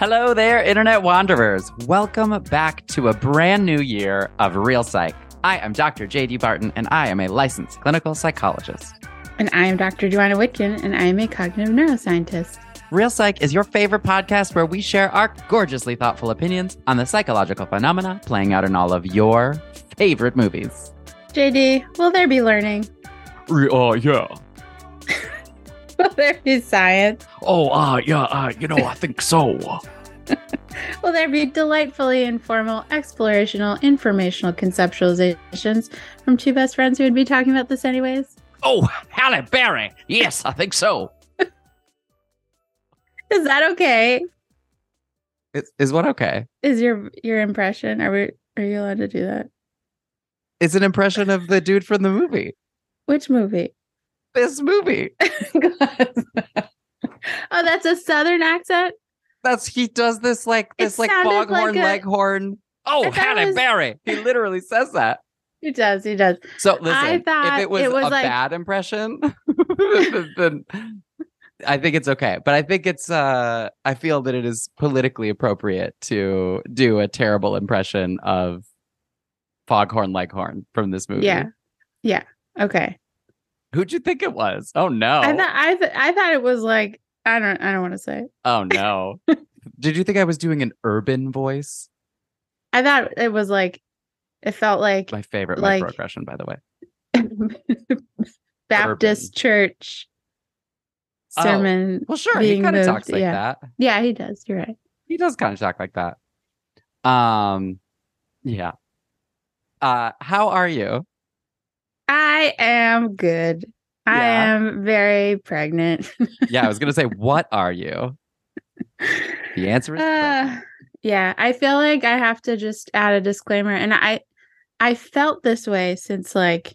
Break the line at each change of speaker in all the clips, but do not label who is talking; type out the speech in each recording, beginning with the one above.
Hello there, Internet Wanderers. Welcome back to a brand new year of Reel Psych. I am Dr. JD Barton, and I am a licensed clinical psychologist.
And I am Dr. Joanna Whitkin, and I am a cognitive neuroscientist.
Reel Psych is your favorite podcast where we share our gorgeously thoughtful opinions on the psychological phenomena playing out in all of your favorite movies.
JD, will there be learning?
Oh, yeah.
Will there be science?
Oh, uh, yeah, uh, you know, I think so.
Will there be delightfully informal, explorational, informational conceptualizations from two best friends who would be talking about this anyways?
Oh, Halle Berry. Yes, I think so.
Is that okay?
Is, is what okay?
Is your your impression? Are we are you allowed to do that?
It's an impression of the dude from the movie.
Which movie?
This movie.
oh, that's a southern accent?
That's he does this like this like
sounded
foghorn
like a-
leghorn. Oh,
I thought
Halle
was-
Berry. He literally says that.
He does, he does.
So listen, I
thought
if it was,
it was
a
like-
bad impression, then I think it's okay. But I think it's uh I feel that it is politically appropriate to do a terrible impression of Foghorn Leghorn from this movie.
Yeah. Yeah. Okay.
Who'd you think it was? Oh no.
I thought I th- I thought it was like I don't I don't want to say.
oh no. Did you think I was doing an urban voice?
I thought it was like it felt like
My favorite
Like-
microaggression, by the way.
Baptist church
Oh,
sermon.
Well, sure. He kind of talks like
yeah.
that.
Yeah, he does. You're right.
he does kind of talk like that. Um, yeah. Uh, how are you?
I am good. I am very pregnant.
Yeah, I was gonna say, what are you? The answer is
Uh, yeah, I feel like I have to just add a disclaimer and I I felt this way since like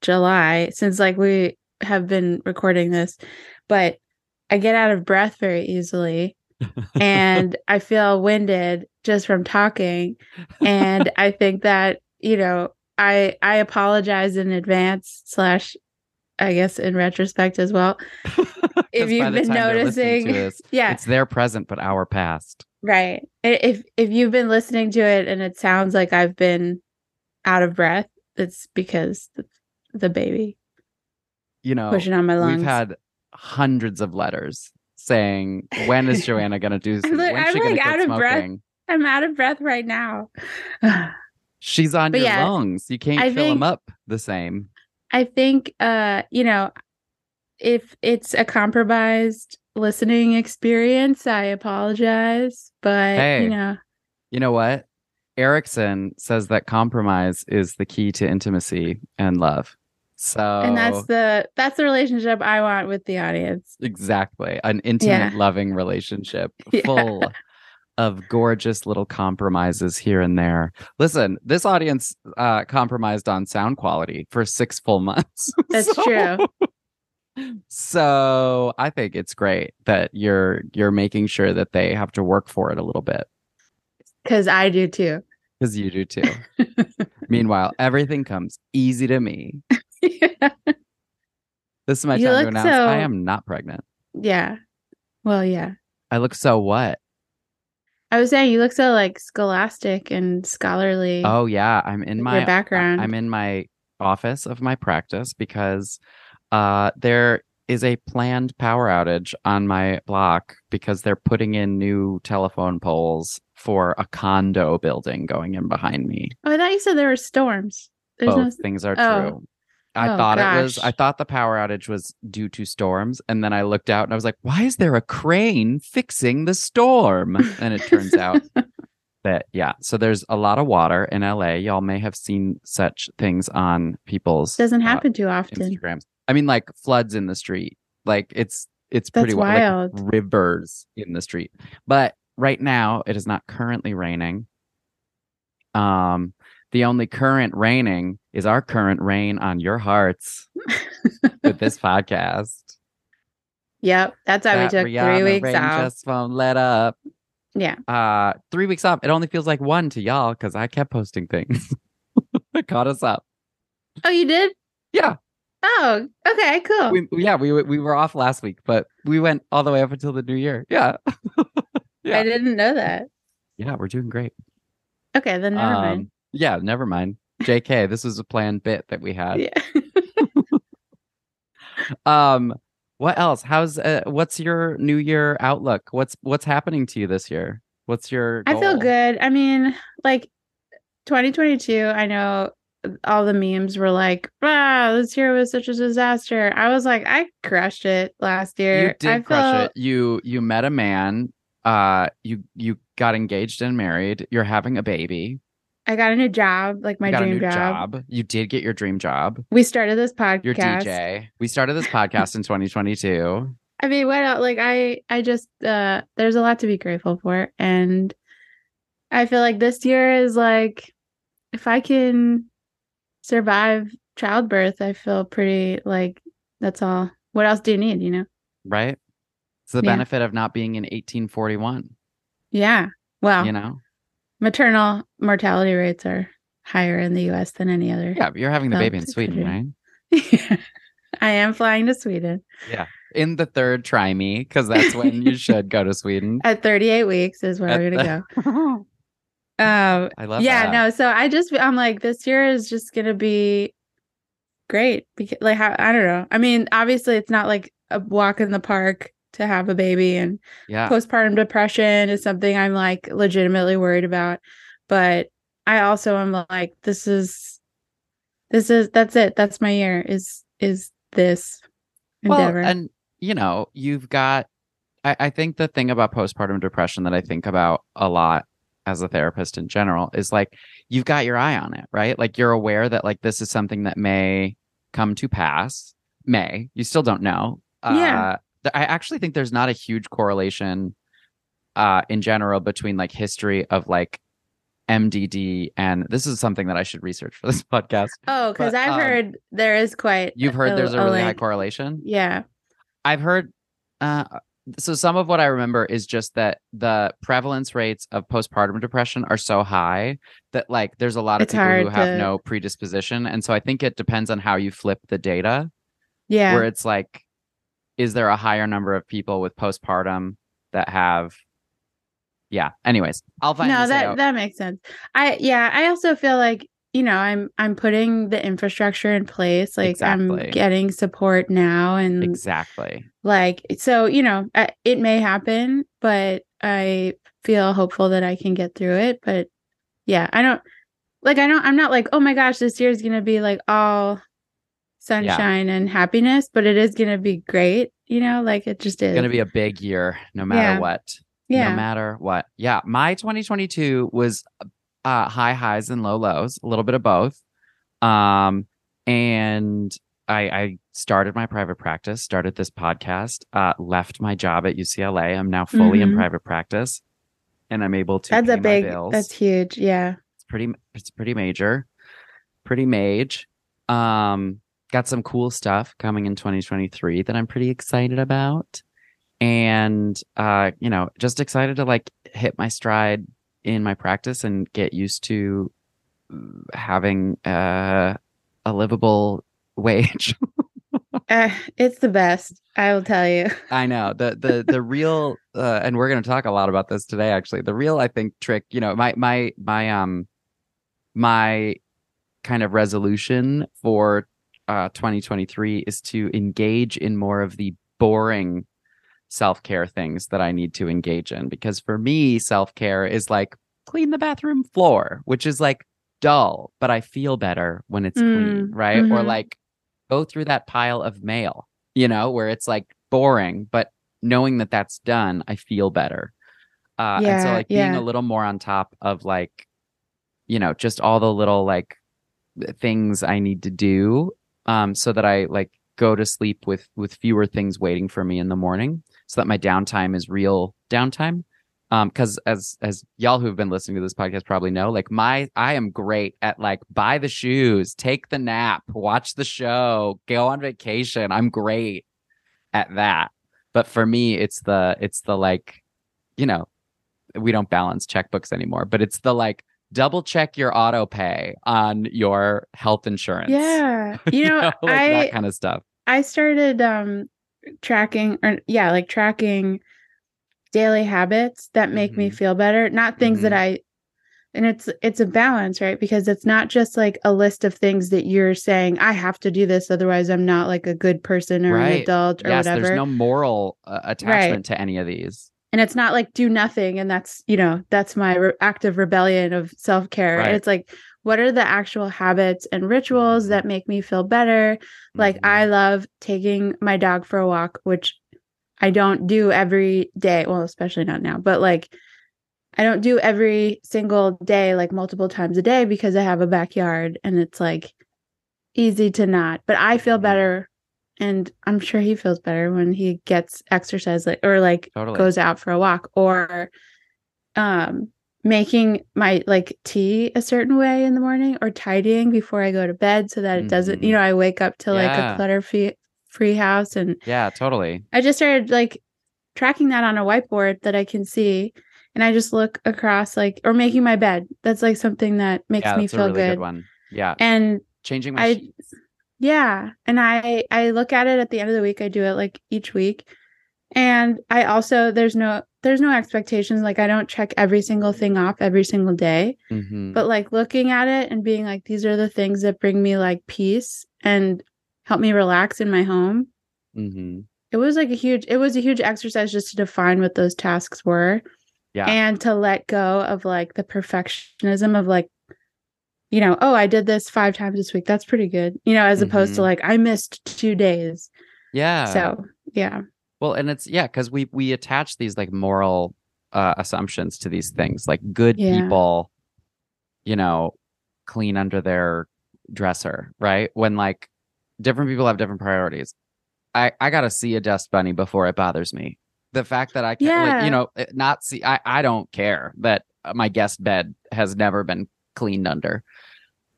July, since like we have been recording this, but I get out of breath very easily and I feel winded just from talking and I think that, you know, I I apologize in advance slash I guess in retrospect as well. If you've been
time they're listening to
noticing,
this,
yeah,
it's their present but our past.
Right. If if you've been listening to it and it sounds like I've been out of breath, it's because the, the baby
You know,
pushing on my lungs.
we've had hundreds of letters saying, "When is Joanna gonna do?
I'm like- I'm
she
like out of breath. I'm out of breath right now.
She's on
But
your
yeah,
lungs. You can't
I
fill them up the same.
I think uh, you know, if it's a compromised listening experience, I apologize. But
Hey.
you know,
You know what? Erikson says that compromise is the key to intimacy and love. So
and that's the that's the relationship I want with the audience.
exactly an intimate,
Yeah.
loving relationship
Yeah.
full of gorgeous little compromises here and there. Listen, this audience uh, compromised on sound quality for six full months.
That's
So-
true.
So I think it's great that you're you're making sure that they have to work for it a little bit
Cause I do too.
because you do too. Meanwhile, everything comes easy to me. This is my
You
time to announce I am not pregnant.
yeah. Well, yeah.
I look so what?
I was saying you look so like scholastic and scholarly.
Oh yeah, I'm in my
background.
I'm in my office of my practice because uh, there is a planned power outage on my block because they're putting in new telephone poles for a condo building going in behind me.
Oh, I thought you said there were storms. There's
Both
no.
things are
oh.
true. I
Oh,
thought it was. I thought the power outage was due to storms and then I looked out and I was like, why is there a crane fixing the storm? And it turns out that yeah, so there's a lot of water in LA. Y'all may have seen such things on people's
Doesn't
uh,
happen too often.
Instagrams. I mean like floods in the street. Like it's it's
That's
pretty wild.
wild.
Like rivers in the street. But right now it is not currently raining. Um the only current raining is our current rain on your hearts with this podcast.
Yep, that's why we
That
took
Rihanna
three weeks out.
Just won't let up.
Yeah.
Uh, three weeks off. It only feels like one to y'all because I kept posting things. it caught us up.
Oh, you did?
Yeah.
Oh, okay, cool.
We, yeah, we we were off last week, but we went all the way up until the new year. Yeah. yeah.
I didn't know that.
Yeah, we're doing great.
Okay, then never mind.
Yeah, never mind. JK, this was a planned bit that we had.
Yeah.
Um, what else? How's uh, what's your new year outlook? What's what's happening to you this year? What's your
I feel good. I mean, like 2022, I know all the memes were like, wow, this year was such a disaster. I was like, I crushed it last year.
You did
I
crush
feel-
it. You you met a man. Uh, you you got engaged and married. You're having a baby.
I got a new job, like my dream
new
job.
You did get your dream job.
We started this podcast.
Your DJ. We started this podcast in 2022.
I mean, what else? Like I I just uh there's a lot to be grateful for and I feel like this year is like if I can survive childbirth, I feel pretty like that's all. What else do you need, you know?
Right. It's the
Yeah.
benefit of not being in 1841.
Yeah. Well,
You know.
Maternal mortality rates are higher in the US than any other.
Yeah, you're having the baby in Sweden, right?
I am flying to Sweden Yeah.
In the third trimey, because that's when you should go to Sweden.
at 38 weeks is where
At
we're going to
the-
go. Um
I love
yeah
that.
no so i just i'm like this year is just gonna be great because like how i don't know i mean obviously it's not like a walk in the park to have a baby and
Yeah.
postpartum depression is something i'm like legitimately worried about but i also am like this is this is that's it that's my year is is this endeavor
Well, and you know, you've got. I, I think the thing about postpartum depression that I think about a lot as a therapist in general is like you've got your eye on it, right? Like you're aware that like this is something that may come to pass. May you still don't know.
Yeah.
Uh, I actually think there's not a huge correlation, uh, in general between like history of like MDD and this is something that I should research for this podcast.
oh because i've
um,
heard there is quite
You've heard there's a really high correlation.
yeah
I've heard uh so some of what I remember is just that the prevalence rates of postpartum depression are so high that like there's a lot of
It's
people who have
to-
no predisposition and so I think it depends on how you flip the data
yeah
where it's like is there a higher number of people with postpartum that have yeah anyways I'll find
no that
out.
that makes sense i yeah i also feel like you know i'm i'm putting the infrastructure in place like
Exactly.
i'm getting support now and
exactly
like so you know it may happen but i feel hopeful that i can get through it but yeah i don't like i don't i'm not like oh my gosh this year is gonna be like all sunshine and happiness but it is gonna be great you know like it just is
it's gonna be a big year no matter
Yeah.
what
yeah
no matter what. Yeah, my 2022 was uh high highs and low lows, a little bit of both. Um and I I started my private practice, started this podcast, uh left my job at UCLA. I'm now fully in
Mhm.
private practice and I'm able to
that's a big that's huge yeah
It's pretty it's pretty major. Pretty mage. Um got some cool stuff coming in 2023 that I'm pretty excited about. And uh, you know, just excited to like hit my stride in my practice and get used to having uh, a livable wage.
uh, it's the best i will tell you
I know the the the real uh, and we're going to talk a lot about this today actually. The real I think trick, you know, my my my um my kind of resolution for uh 2023 is to engage in more of the boring self-care things that I need to engage in because for me self-care is like clean the bathroom floor which is like dull but I feel better when it's clean
Mm,
right or
mhm.
like go through that pile of mail you know where it's like boring but knowing that that's done I feel better uh and so like being
yeah.
a little more on top of like you know just all the little like things I need to do um so that I like go to sleep with with fewer things waiting for me in the morning so that my downtime is real downtime. Um cuz as as y'all who've been listening to this podcast probably know like my I am great at like buy the shoes take the nap watch the show go on vacation. I'm great at that. But for me it's the it's the like you know we don't balance checkbooks anymore but it's the like double check your auto pay on your health insurance
Yeah. You know,
like
I
that kind of stuff
I started um tracking or yeah, like tracking daily habits that make me
Mhm.
feel better, not things that
Mhm.
I and it's it's a balance, right? Because it's not just like a list of things that you're saying I have to do this otherwise I'm not like a good person or an adult or
yes
whatever.
there's no moral uh, attachment to any of these
and it's not like do nothing and that's you know that's my re- active rebellion of self-care
Right.
it's like what are the actual habits and rituals
Mhm.
that make me feel better like
Mhm.
i love taking my dog for a walk which i don't do every day well especially not now but like i don't do every single day like multiple times a day because i have a backyard and it's like easy to not but i feel
Mhm.
better and i'm sure he feels better when he gets exercise like or like
Totally.
goes out for a walk or um making my like tea a certain way in the morning or tidying before i go to bed so that it doesn't you
Mhm.
know i wake up to like a clutter free free house and
yeah totally
I just started like tracking that on a whiteboard that I can see. And I just look across like or making my bed. That's like something that makes
yeah
me
that's a
feel
really
good.
good one yeah
And
changing my
I
sheets
yeah. And I I look at it at the end of the week. I do it like each week. And I also there's no there's no expectations. Like I don't check every single thing off every single day.
Mhm.
But like looking at it and being like, these are the things that bring me like peace and help me relax in my home
Mhm.
it was like a huge it was a huge exercise just to define what those tasks were
Yeah.
and to let go of like the perfectionism of like you know oh i did this five times this week that's pretty good you know as opposed to
Mhm.
like i missed two days
yeah
so yeah
Well, and it's yeah, because we we attach these like moral uh, assumptions to these things, like good
Yeah.
people, you know, clean under their dresser, right? When like different people have different priorities. I I gotta see a dust bunny before it bothers me. The fact that I can, like, you know, not see, I I don't care that my guest bed has never been cleaned under.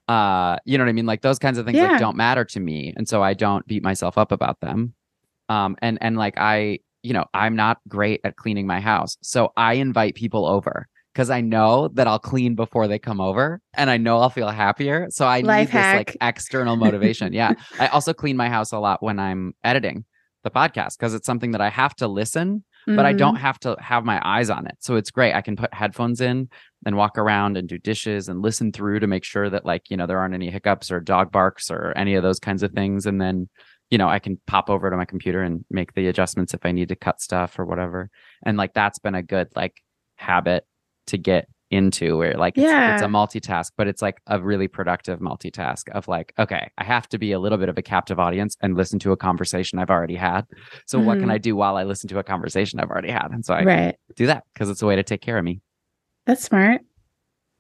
Uh, you know what I mean? Like those kinds of things
Yeah.
like don't matter to me, and so I don't beat myself up about them um and and like i you know i'm not great at cleaning my house so i invite people over because i know that i'll clean before they come over and i know i'll feel happier so i
Life
need this like external motivation yeah i also clean my house a lot when i'm editing the podcast because it's something that i have to listen but i don't mm-hmm. have to have my eyes on it. So it's great i can put headphones in and walk around and do dishes and listen through to make sure that like you know there aren't any hiccups or dog barks or any of those kinds of mm-hmm. things and then you know i can pop over to my computer and make the adjustments if i need to cut stuff or whatever. And like that's been a good like habit to get into where like it's, it's a multitask but it's like a really productive multitask of like okay i have to be a little bit of a captive audience and listen to a conversation i've already had. So what can
Mhm.
i do while i listen to a conversation i've already had? And so i
right.
do that because it's a way to take care of me.
That's smart.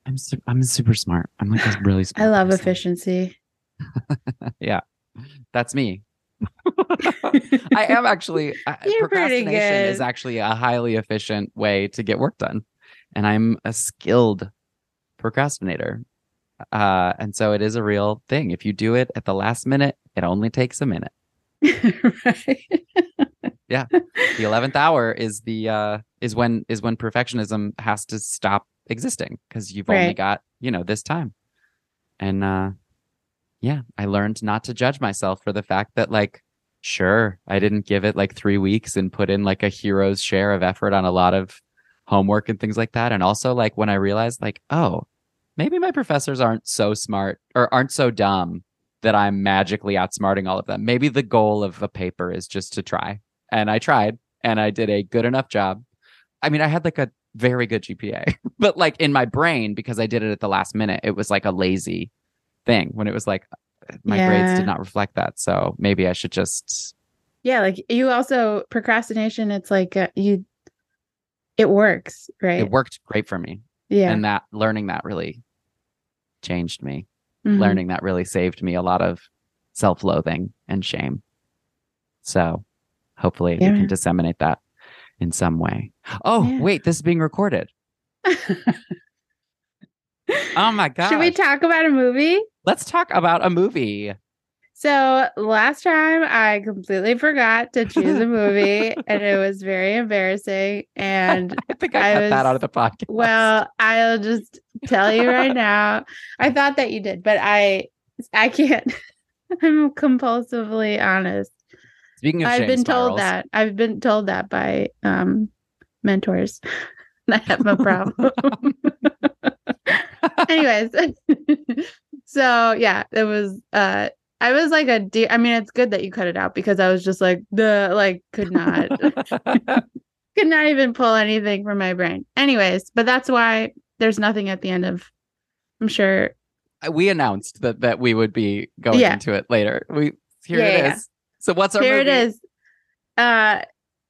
I'm su- i'm super smart. I'm like a really smart
i love
person.
efficiency. Yeah.
That's me. I am actually
You're pretty
procrastination is actually a highly efficient way to get work done. And I'm a skilled procrastinator. Uh and so it is a real thing. If you do it at the last minute, it only takes a minute.
right
The 11th hour is the uh is when is when perfectionism has to stop existing because you've only got, you know, this time. And uh yeah, I learned not to judge myself for the fact that like sure, I didn't give it like 3 weeks and put in like a hero's share of effort on a lot of homework and things like that and also like when I realized like oh, maybe my professors aren't so smart or aren't so dumb that I'm magically outsmarting all of them. Maybe the goal of a paper is just to try. And I tried and I did a good enough job. I mean, I had like a very good GPA, but like in my brain, because I did it at the last minute, it was like a lazy thing when it was like my grades did not reflect that. So maybe I should just,
Yeah, like you also procrastination. It's like uh, you, it works, right?
it worked great for me.
Yeah,
And that learning that really changed me.
Mhm.
learning that really saved me a lot of self-loathing and shame. So hopefully we
Yeah.
can disseminate that in some way. Oh,
Yeah.
wait, this is being recorded. Oh my god.
Should we talk about a movie?
Let's talk about a movie.
So last time I completely forgot to choose a movie, and it was very embarrassing. And
I think I,
I
cut that out of the podcast.
well, I'll just tell you right now. I thought that you did, but I, I can't. I'm compulsively honest.
Speaking of
I've been told that. I've been told that by um mentors. I have a problem. Anyways, so yeah, it was uh I was like a I mean it's good that you cut it out because I was just like the like could not could not even pull anything from my brain. Anyways, but that's why there's nothing at the end of I'm sure
we announced that that we would be going
Yeah.
into it later. We here
Yeah,
it is.
yeah.
So what's our
here
movie?
it is. Uh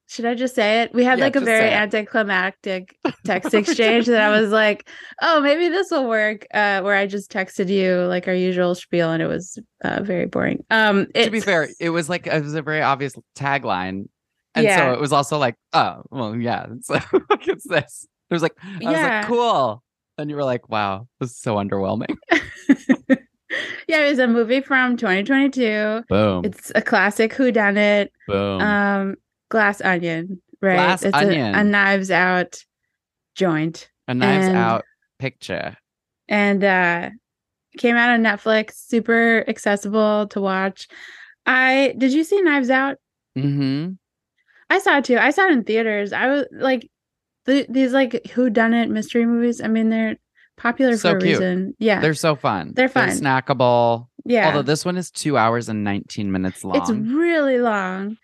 should I just say it? We had
Yeah,
like a very anticlimactic text exchange that I was like, "Oh, maybe this will work." Uh, where I just texted you like our usual spiel, and it was uh, very boring. Um,
to be fair, it was like it was a very obvious tagline, and
Yeah.
so it was also like, oh, well, yeah, it's, like, it's this. It was like, I was
Yeah.
like, cool, and you were like, wow, this is so underwhelming.
yeah, it was a movie from 2022.
Boom,
It's a classic whodunit.
boom.
Um, Glass Onion, right?
Glass
it's a-
Onion.
A, Knives Out joint,
a Knives
and-
Out picture.
and uh, came out on Netflix. Super accessible to watch. I did you see Knives Out?
Mm-hmm.
I saw it too. I saw it in theaters. I was like, the, these like who done it mystery movies. I mean, they're popular
So
for a reason. Yeah,
They're so fun.
They're fun.
snackable.
yeah.
Although this one is two hours and nineteen minutes long.
it's really long.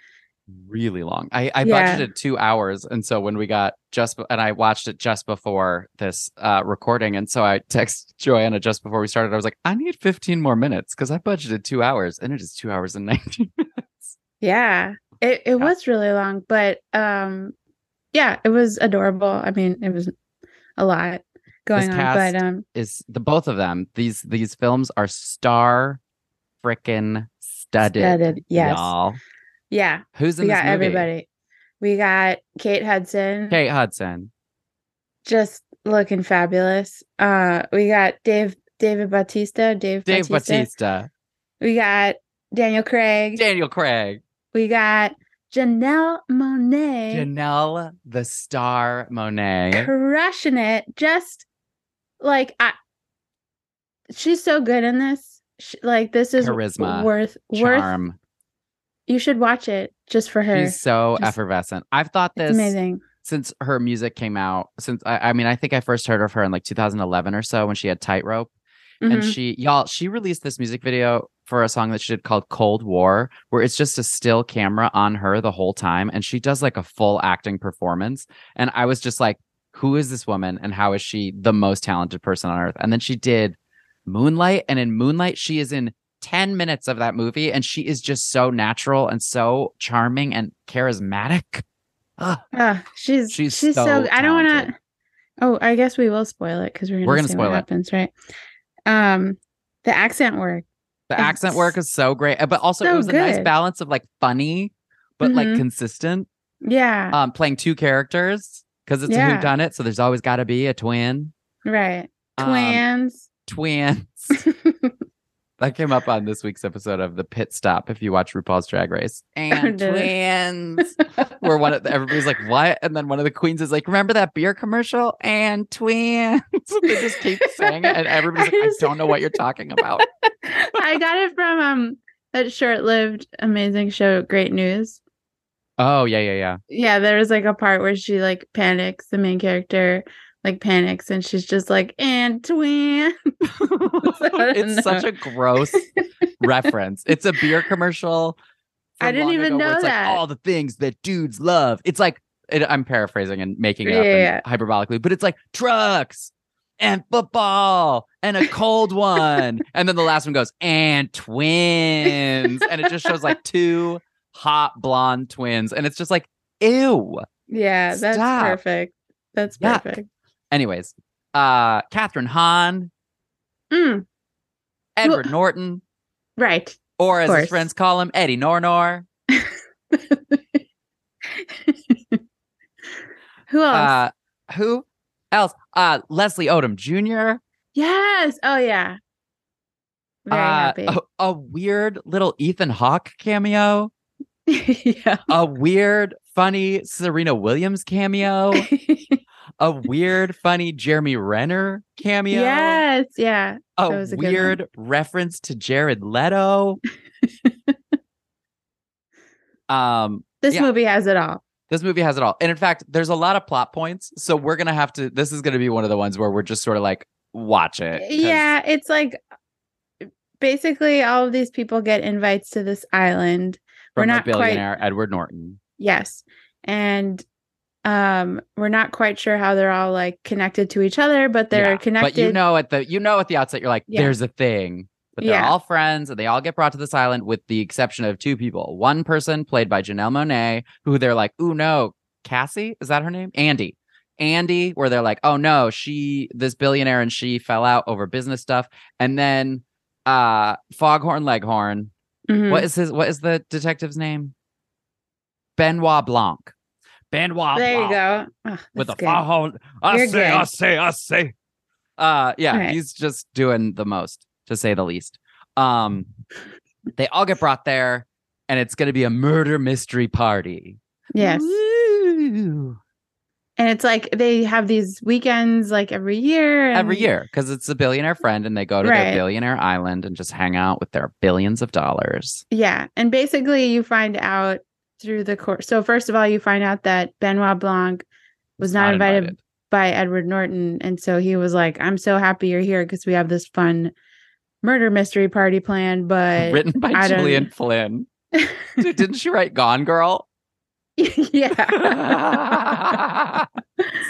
Really long. I, I
Yeah.
budgeted two hours, and so when we got just and I watched it just before this uh, recording, and so I text Joanna just before we started. I was like, I need fifteen more minutes because I budgeted two hours, and it is two hours and nineteen minutes.
Yeah, it it was really long, but um, yeah, it was adorable. I mean, it was a lot going on,
cast
but um,
Is the both of them? These these films are star frickin' studded.
Studded, yes.
y'all.
Yeah,
Who's in
we
this
got
movie?
everybody. We got Kate Hudson.
Kate Hudson,
just looking fabulous. Uh, we got Dave David Bautista, Dave,
Dave
Bautista.
Batista,
We got Daniel Craig.
Daniel Craig,
we got Janelle Monáe
Janelle the Star Monáe.
crushing it. Just like I, she's so good in this. She, like this is
Charisma,
worth worth. You should watch it just for her.
She's so
Just-
effervescent. I've thought this
amazing.
since her music came out. Since I, I mean, I think I first heard of her in like 2011 or so when she had Tightrope. And
Mhm.
she, y'all, she released this music video for a song that she did called Cold War, where it's just a still camera on her the whole time. And she does like a full acting performance. And I was just like, who is this woman and how is she the most talented person on earth? And then she did Moonlight. And in Moonlight, she is in 10 minutes of that movie. And she is just so natural and so charming and charismatic. Ugh.
Ah, she's
She's
she's, so.
so
I don't want to. Oh, I guess we will spoil it because we're gonna,
We're gonna spoil
what
it.
happens, right? Um, the accent work.
The
It's
accent work is so great, but also it
so
was a nice balance of like funny, but like
Mhm.
consistent.
Yeah,
Um, playing two characters because it's
Yeah.
a done it, so there's always got to be a twin.
right.
um,
Twins.
Twins. that came up on this week's episode of the Pit Stop. If you watch RuPaul's Drag Race, and twins, where one of the, everybody's like, "What?" and then one of the queens is like, "Remember that beer commercial?" and twins. they just keep saying it, and everybody's like,
I
"I don't know what you're talking about."
I got it from um that short-lived amazing show, Great News.
Oh yeah, yeah, yeah.
Yeah, there was like a part where she like panics, the main character, like panics and she's just like and twin.
it's such a gross reference. It's a beer commercial.
I didn't even know that.
Like all the things that dudes love. It's like it, I'm paraphrasing and making it up
Yeah,
hyperbolically, but it's like trucks and football and a cold one, and then the last one goes and twins, and it just shows like two hot blonde twins, and it's just like ew.
Yeah, that's perfect. That's perfect.
Anyways, uh, Kathryn Hahn,
Mm,
Edward Norton,
right.
or as his friends call him, Eddie Nornor.
Who else?
Uh, who else? Uh, Leslie Odom Jr.
yes. Oh yeah. Very
uh,
happy.
A, a weird little Ethan Hawke cameo.
yeah.
A weird, funny Serena Williams cameo. a weird, funny Jeremy Renner cameo.
yes. Yeah.
A
a good
weird reference to Jared Leto. um,
This
Yeah.
movie has it all.
this movie has it all. And in fact, there's a lot of plot points. So we're gonna have to. This is gonna be one of the ones where we're just sort of like watch it.
Yeah, it's like basically all of these people get invites to this island.
From
we're not
a
quite
billionaire Edward Norton.
yes. And um we're not quite sure how they're all like connected to each other, but they're
Yeah,
connected.
But you know at the you know at the outset you're like,
Yeah.
there's a thing. But they're
Yeah.
all friends and they all get brought to this island with the exception of two people. One person played by Janelle Monáe, who they're like, oh no, Cassie? Is that her name? Andy. Andy, where they're like, oh no, she this billionaire and she fell out over business stuff. And then uh Foghorn Leghorn.
Mhm.
What is his what is the detective's name? Benoit Blanc.
Benoit
there you go. Ugh,
With a
good.
I
You're
say, I say, I say.
Uh yeah,
Right.
he's just doing the most, to say the least. Um they all get brought there and it's gonna be a murder mystery party.
Yes.
Woo.
And it's like they have these weekends like every year. And
Every year, because it's a billionaire friend and they go to
Right.
their billionaire island and just hang out with their billions of dollars.
Yeah. And basically you find out through the course. So first of all, you find out that Benoit Blanc was not, invited, by Edward Norton. And so he was like, I'm so happy you're here because we have this fun murder mystery party planned. But
Written by
I
Gillian Flynn. Dude, didn't she write Gone Girl?
yeah.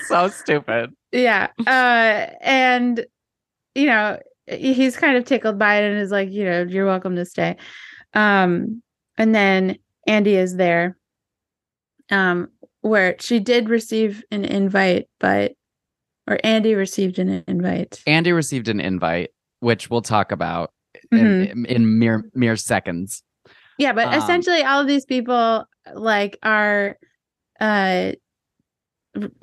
so stupid.
yeah. Uh and you know, he's kind of tickled by it and is like, you know, you're welcome to stay. Um and then Andy is there. Um where she did receive an invite, but or Andy received an invite.
Andy received an invite, which we'll talk about in, in, in mere mere seconds.
Yeah, but
Um,
essentially all of these people like are uh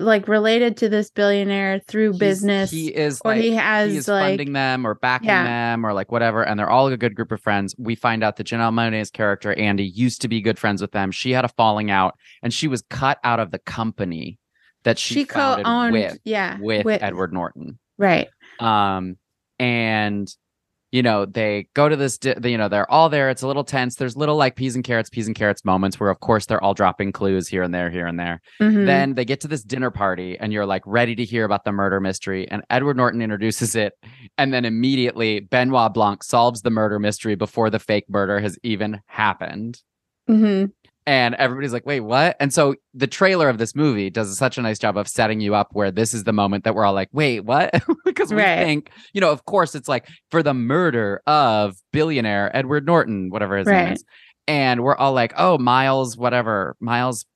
like related to this billionaire through
He's-
business
he is
or
like,
he has
he is
like
funding them or backing
Yeah.
them or like whatever, and they're all a good group of friends. We find out that Janelle Monáe's character Andy used to be good friends with them. She had a falling out, and she was cut out of the company that she,
she,
founded
co-owned
with
yeah
with Edward Norton.
right
um and you know they go to this di- you know they're all there it's a little tense there's little like peas and carrots peas and carrots moments where of course they're all dropping clues here and there here and there
Mhm.
then they get to this dinner party and you're like ready to hear about the murder mystery and edward norton introduces it and then immediately benoit blanc solves the murder mystery before the fake murder has even happened
Mhm.
And everybody's like, wait, what? And so the trailer of this movie does such a nice job of setting you up where this is the moment that we're all like, wait, what? because we
Right.
think, you know, of course, it's like for the murder of billionaire Edward Norton, whatever his name is. And we're all like, oh, Miles, whatever, Miles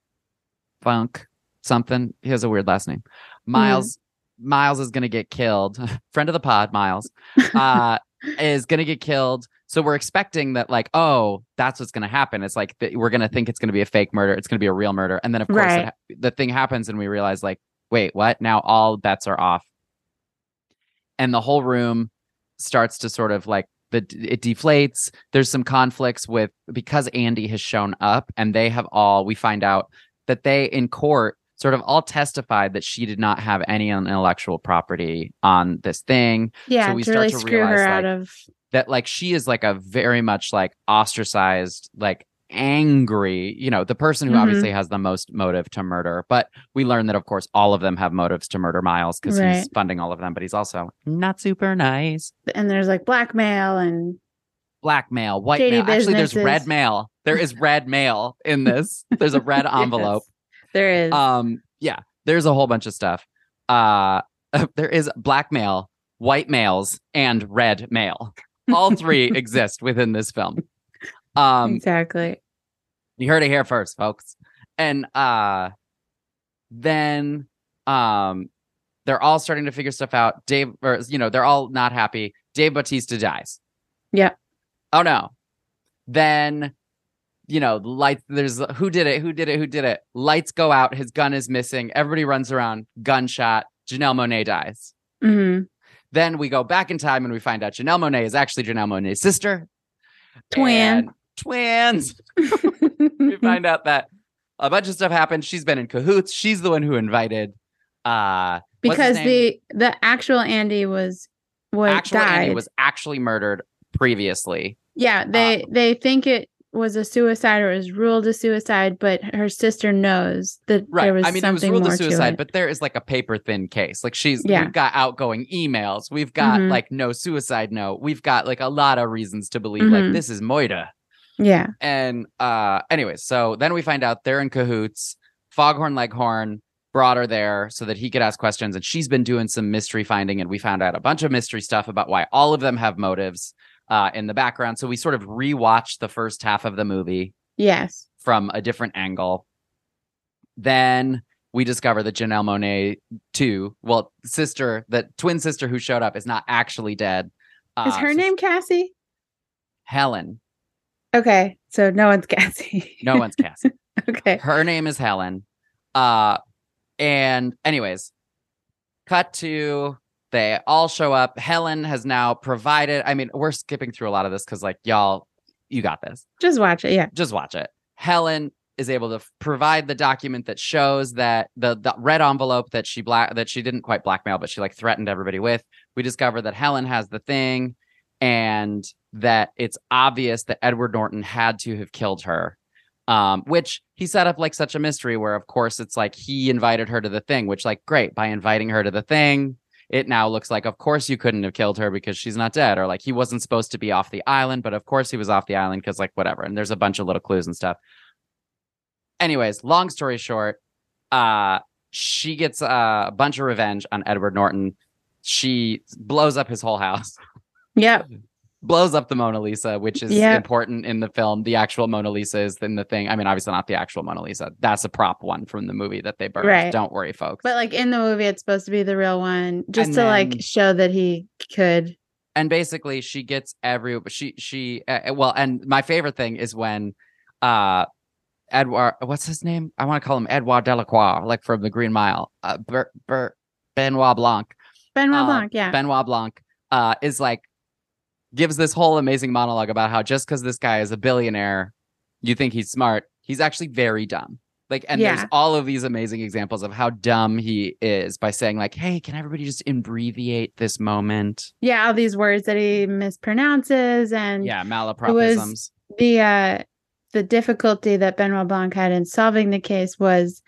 Funk, something. He has a weird last name. Miles. Miles is gonna get killed. Friend of the pod, Miles, uh, is gonna get killed. So we're expecting that, like, oh, that's what's gonna happen. It's like th- we're gonna think it's gonna be a fake murder. It's gonna be a real murder, and then of course
Right.
ha- the thing happens, and we realize, like, wait, what? Now all bets are off, and the whole room starts to sort of like the it deflates. There's some conflicts with because Andy has shown up, and they have all. We find out that they in court sort of all testified that she did not have any intellectual property on this thing
yeah so
we
to
start
really
to
screw her
realize,
out of
that like she is like a very much like ostracized like angry, you know, the person who
Mhm.
obviously has the most motive to murder. But we learn that, of course, all of them have motives to murder Miles because he's funding all of them, but he's also not super nice.
And there's like blackmail and
Blackmail, white mail. Actually, there's red mail. There is red mail in this. There's a red envelope.
Yes, there is.
Um, yeah, there's a whole bunch of stuff. Uh, there is blackmail, white males, and red mail. All three exist within this film. Um,
exactly.
you heard it here first, folks. And uh, then um, they're all starting to figure stuff out. Dave, or you know, they're all not happy. Dave Bautista dies.
Yeah.
Oh no. Then, you know, lights. There's who did it? Who did it? Who did it? Lights go out. His gun is missing. Everybody runs around. Gunshot. Janelle Monáe dies.
hmm
Then we go back in time and we find out Janelle Monáe is actually Janelle Monáe's sister.
Twin.
Twins. we find out that a bunch of stuff happened. She's been in cahoots. She's the one who invited uh
because the the actual Andy was was
actual
died.
Andy was actually murdered previously.
yeah, they they think it was a suicide or was ruled a suicide, but her sister knows that
Right.
there was
I mean, it was ruled a suicide, but there is like a paper thin case. Like she's
Yeah.
we've got outgoing emails. We've got
Mhm.
like no suicide note. We've got like a lot of reasons to believe like
Mhm.
this is Moida.
yeah,
And uh anyways, so then we find out they're in cahoots. Foghorn Leghorn brought her there so that he could ask questions and she's been doing some mystery finding and we found out a bunch of mystery stuff about why all of them have motives uh in the background. So we sort of rewatched the first half of the movie
yes,
from a different angle. Then we discover that Janelle Monáe, too, well, sister, the twin sister who showed up is not actually dead.
is
Uh,
her
so
name Cassie?
Helen?
Okay, so no one's Cassie.
No one's Cassie.
okay,
Her name is Helen. Uh, and anyways, cut to they all show up. Helen has now provided. I mean, we're skipping through a lot of this because, like, y'all, you got this.
just watch it. Yeah,
just watch it. Helen is able to f- provide the document that shows that the, the red envelope that she black that she didn't quite blackmail, but she like threatened everybody with. We discover that Helen has the thing, and that it's obvious that Edward Norton had to have killed her. Um, which he set up like such a mystery where of course it's like he invited her to the thing, which like great, by inviting her to the thing, it now looks like of course you couldn't have killed her because she's not dead or like he wasn't supposed to be off the island but of course he was off the island because like whatever and there's a bunch of little clues and stuff. Anyways long story short uh she gets uh, a bunch of revenge on edward norton. She blows up his whole house.
Yep,
blows up the mona lisa which is
Yep.
important in the film. The actual mona lisa is in the thing. I mean obviously not the actual mona lisa. That's a prop one from the movie that they burned.
Right.
don't worry folks.
But like in the movie, it's supposed to be the real one, just
And
to
then-
like show that he could.
and basically she gets every she she uh, well and my favorite thing is when uh edward what's his name? I want to call him edouard delacroix like from the green mile. Uh Ber, Ber, benoit blanc.
Benoit
uh,
Blanc, yeah,
benoit blanc uh is like gives this whole amazing monologue about how just because this guy is a billionaire you think he's smart. He's actually very dumb. Like and there's all of these amazing examples of how dumb he is by saying like hey can everybody just abbreviate this moment?
Yeah, all these words that he mispronounces and
yeah malapropisms.
the uh the difficulty that Benoit Blanc had in solving the case was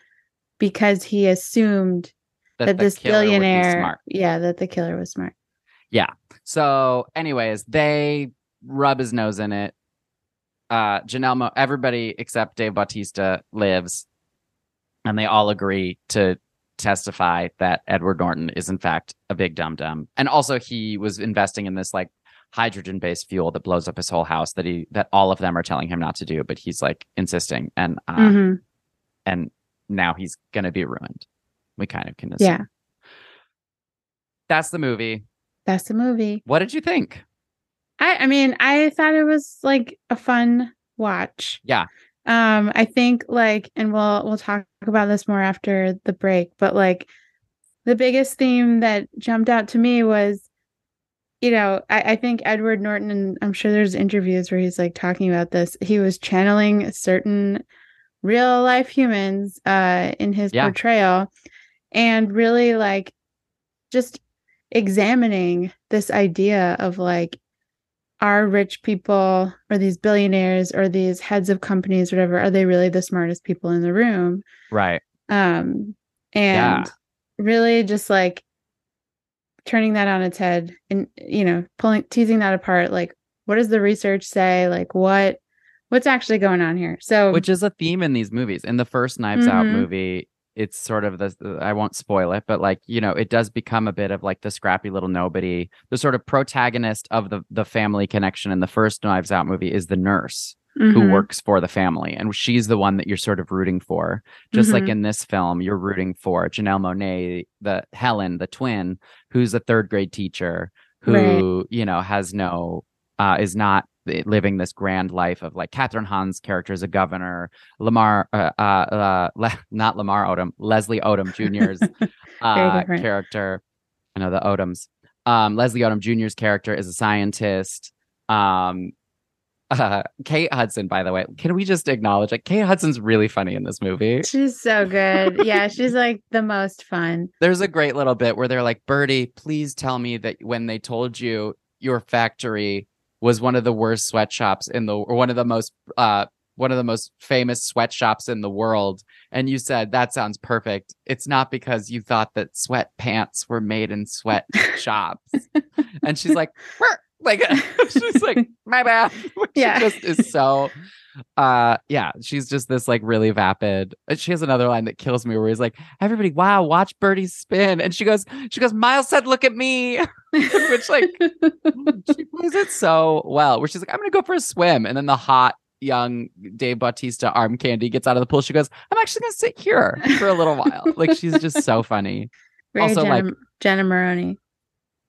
because he assumed that,
the
this
be
billionaire
smart.
yeah that the killer was smart
So, anyways, they rub his nose in it. Uh, Janelle, Mo- everybody except Dave Bautista lives, and they all agree to testify that Edward Norton is in fact a big dum dum, and also he was investing in this like hydrogen based fuel that blows up his whole house that he that all of them are telling him not to do, but he's like insisting, and uh,
Mhm.
and now he's gonna be ruined. We kind of can assume.
yeah
That's the movie.
That's the movie
What did you think?
I I mean I thought it was like a fun watch
Yeah.
um I think like and we'll we'll talk about this more after the break but like the biggest theme that jumped out to me was you know I, I think edward norton and i'm sure there's interviews where he's like talking about this he was channeling certain real life humans uh in his
Yeah.
portrayal and really like just examining this idea of like are rich people or these billionaires or these heads of companies, whatever, are they really the smartest people in the room?
Right.
Um,
Yeah.
and really just like turning that on its head and you know pulling teasing that apart like what does the research say like what what's actually going on here so
Which is a theme in these movies. In the first Knives Out
Mhm.
movie, it's sort of the I won't spoil it, but like, you know, it does become a bit of like the scrappy little nobody. The sort of protagonist of the the family connection in the first Knives Out movie is the nurse who
Mhm.
works for the family. And she's the one that you're sort of rooting for. Just like
Mhm.
in this film, you're rooting for Janelle Monáe, the Helen, the twin, who's a third grade teacher who, you know, has no, uh, is not living this grand life of like Kathryn Hahn's character is a governor, Lamar, uh, uh, uh Le- not Lamar Odom, Leslie Odom Jr.'s uh, character. I know the Odoms. Um, Leslie Odom Jr.'s character is a scientist. Um, uh, Kate Hudson, by the way, can we just acknowledge like Kate Hudson's really funny in this movie?
she's so good yeah she's like the most fun
There's a great little bit where they're like, Birdie, please tell me that when they told you your factory was one of the worst sweatshops in the or one of the most uh one of the most famous sweatshops in the world. And you said that sounds perfect. It's not because you thought that sweatpants were made in sweatshops. And she's like "Mer," like she's like my bad. She
Yeah.
just is so uh yeah she's just this like really vapid she has another line that kills me where he's like everybody wow watch birdie spin. And she goes she goes miles said look at me. Which like she plays it so well where she's like i'm gonna go for a swim. And then the hot young dave bautista arm candy gets out of the pool. She goes i'm actually gonna sit here for a little while. Like she's just so funny.
Very
Also,
jenna,
like-
jenna maroney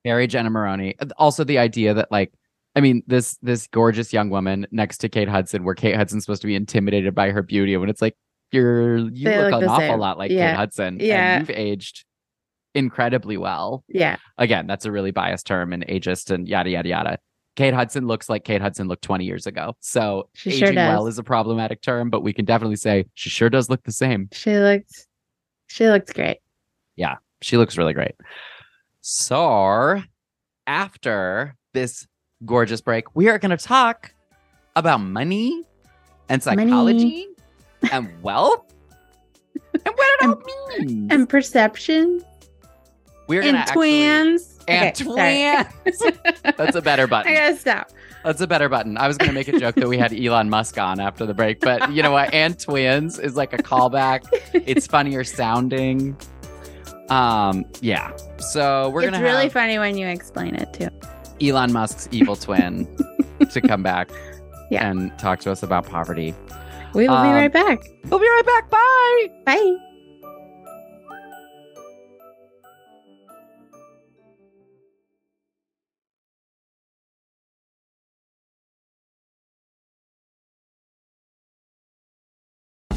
very Jenna Maroney. Also, the idea that like, I mean, this this gorgeous young woman next to Kate Hudson, where Kate Hudson's supposed to be intimidated by her beauty, when it's like you're you
They
look
look
an awful
same.
lot like
Yeah.
Kate Hudson.
Yeah.
and you've aged incredibly well.
yeah
Again, that's a really biased term and ageist and yada yada yada. Kate Hudson looks like Kate Hudson looked 20 years ago. So
She
aging
sure
well is a problematic term, but we can definitely say she sure does look the same.
she looked she looked great Yeah,
She looks really great. So, after this gorgeous break, we are going to talk about money and
Money.
psychology and wealth and what it all means.
and perception
we're
and
gonna actually-
twins
and
Okay,
twins. That's a better button.
I gotta stop.
That's a better button. I was going to make a joke that we had Elon Musk on after the break, but you know what? And twins is like a callback. It's funnier sounding. Um, yeah. So we're
it's
gonna
It's
really
funny when you explain it too.
Elon Musk's evil twin to come back
Yeah.
and talk to us about poverty.
We will
Um,
be right back.
We'll be right back. Bye.
Bye.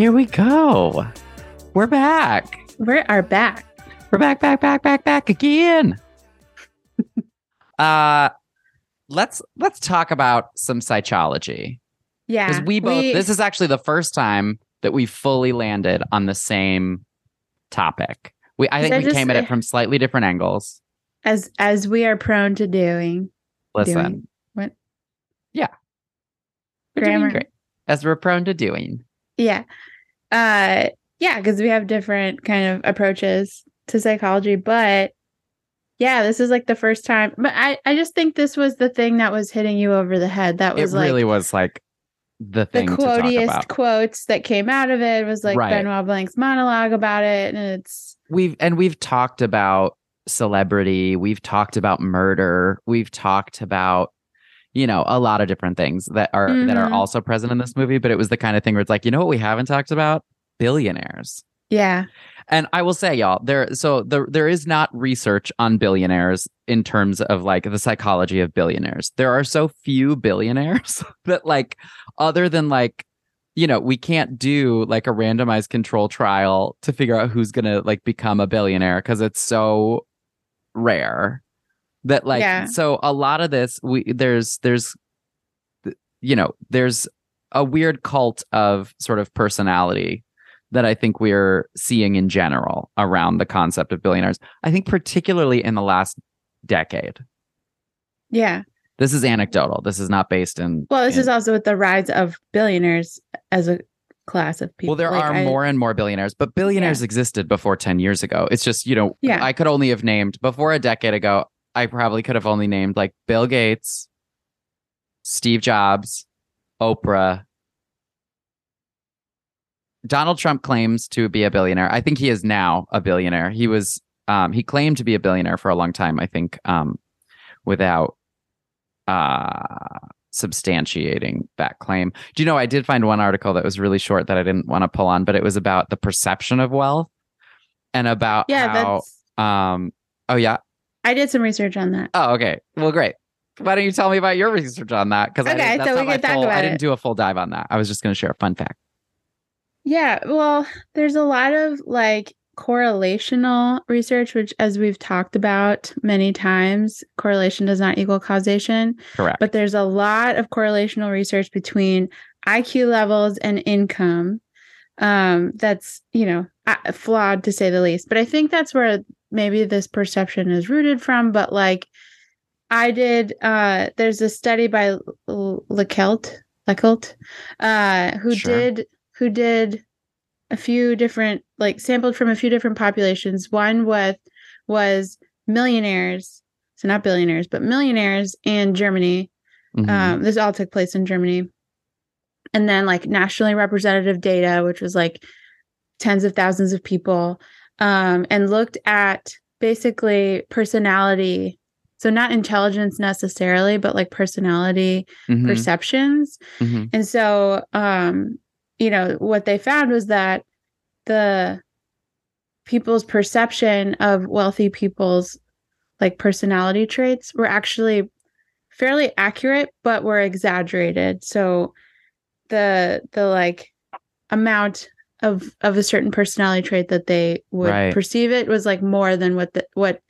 Here we go. We're back.
We are back.
We're back, back, back, back, back again. uh let's let's talk about some psychology.
Yeah.
Because we both this is actually the first time that we fully landed on the same topic. We I think
that
we
just-
came at it from slightly different angles.
as as we are prone to doing.
Listen,
Doing. What?
Yeah. We're
Grammar.
as we're prone to doing.
Yeah. Uh yeah, because we have different kind of approaches to psychology, but yeah, this is like the first time. But I, I just think this was the thing that was hitting you over the head. That
It
was like
really was like the
the
thing to talk
quotiest quotes that came out of it was like
Right.
Benoit Blanc's monologue about it. And it's
we've and we've talked about celebrity we've talked about murder we've talked about you know a lot of different things that are that are
Mhm.
also present in this movie but it was the kind of thing where it's like you know what we haven't talked about billionaires
yeah.
and i will say y'all there so there there is not research on billionaires in terms of like the psychology of billionaires there are so few billionaires that like other than like you know we can't do like a randomized control trial to figure out who's gonna like become a billionaire because it's so rare that like
Yeah.
so a lot of this we there's there's you know there's a weird cult of sort of personality that I think we're seeing in general around the concept of billionaires. I think particularly in the last decade.
Yeah.
This is anecdotal. This is not based in
Well, this
in-
is also with the rise of billionaires as a class of people.
Well, there
Like,
are
I-
more and more billionaires, but billionaires existed before 10 years ago. It's just, you know,
Yeah.
I could only have named before a decade ago, I probably could have only named like Bill Gates, Steve Jobs, Oprah. Donald Trump claims to be a billionaire. I think he is now a billionaire. He was um he claimed to be a billionaire for a long time, I think, um without uh substantiating that claim. Do you know I did find one article that was really short that I didn't want to pull on, but it was about the perception of wealth and about
Yeah,
how
that's
um oh yeah.
I did some research on that.
Oh, okay. Well, great. Why don't you tell me about your research on that? Because
Okay,
I, didn't-
so we can talk
full, I didn't
it.
do a full dive on that. I was just going to share a fun fact.
Yeah, well, there's a lot of like correlational research, which, as we've talked about many times, correlation does not equal causation.
Correct.
But there's a lot of correlational research between IQ levels and income. Um, that's you know flawed to say the least. But I think that's where maybe this perception is rooted from. But like, I did. Uh, there's a study by Leckelt, Leckelt, uh, who
Sure.
did who did a few different like sampled from a few different populations. One with was millionaires, so not billionaires, but millionaires in Germany.
Mhm.
Um, this all took place in Germany. And then like nationally representative data, which was like tens of thousands of people, um, and looked at basically personality. So not intelligence necessarily, but like personality
Mhm.
perceptions.
Mhm.
And so, um, you know, what they found was that the people's perception of wealthy people's like personality traits were actually fairly accurate, but were exaggerated. So the the like amount of of a certain personality trait that they would
Right.
perceive it was like more than what the what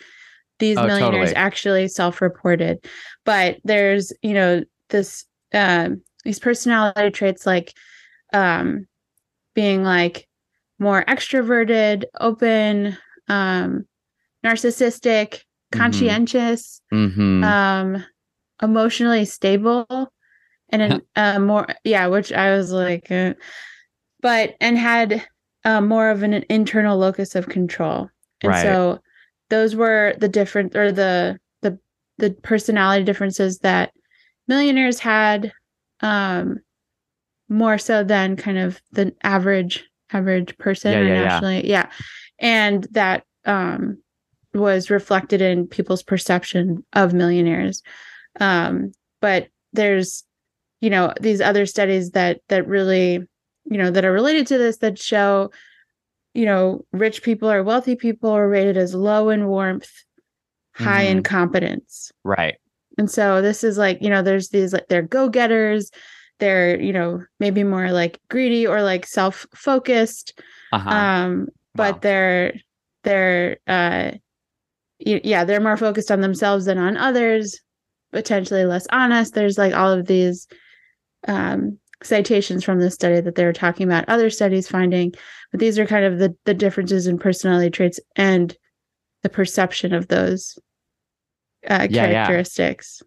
these
Oh,
millionaires
totally.
actually self-reported. But there's, you know, this um these personality traits like um being like more extroverted, open, um narcissistic,
Mhm.
conscientious,
Mhm.
um emotionally stable and an, uh, more yeah which i was like uh, but and had uh, more of an internal locus of control and
Right.
so those were the different or the the the personality differences that millionaires had um more so than kind of the average average person
Yeah, yeah, yeah.
nationally yeah and that um was reflected in people's perception of millionaires um but there's you know these other studies that that really you know that are related to this that show you know rich people or wealthy people are rated as low in warmth high in competence
Right.
and so this is like you know there's these like they're go-getters they're you know maybe more like greedy or like self-focused
Uh-huh.
um but
Wow.
they're they're uh yeah they're more focused on themselves than on others potentially less honest there's like all of these um citations from this study that they were talking about other studies finding but these are kind of the the differences in personality traits and the perception of those uh,
Yeah, yeah.
characteristics.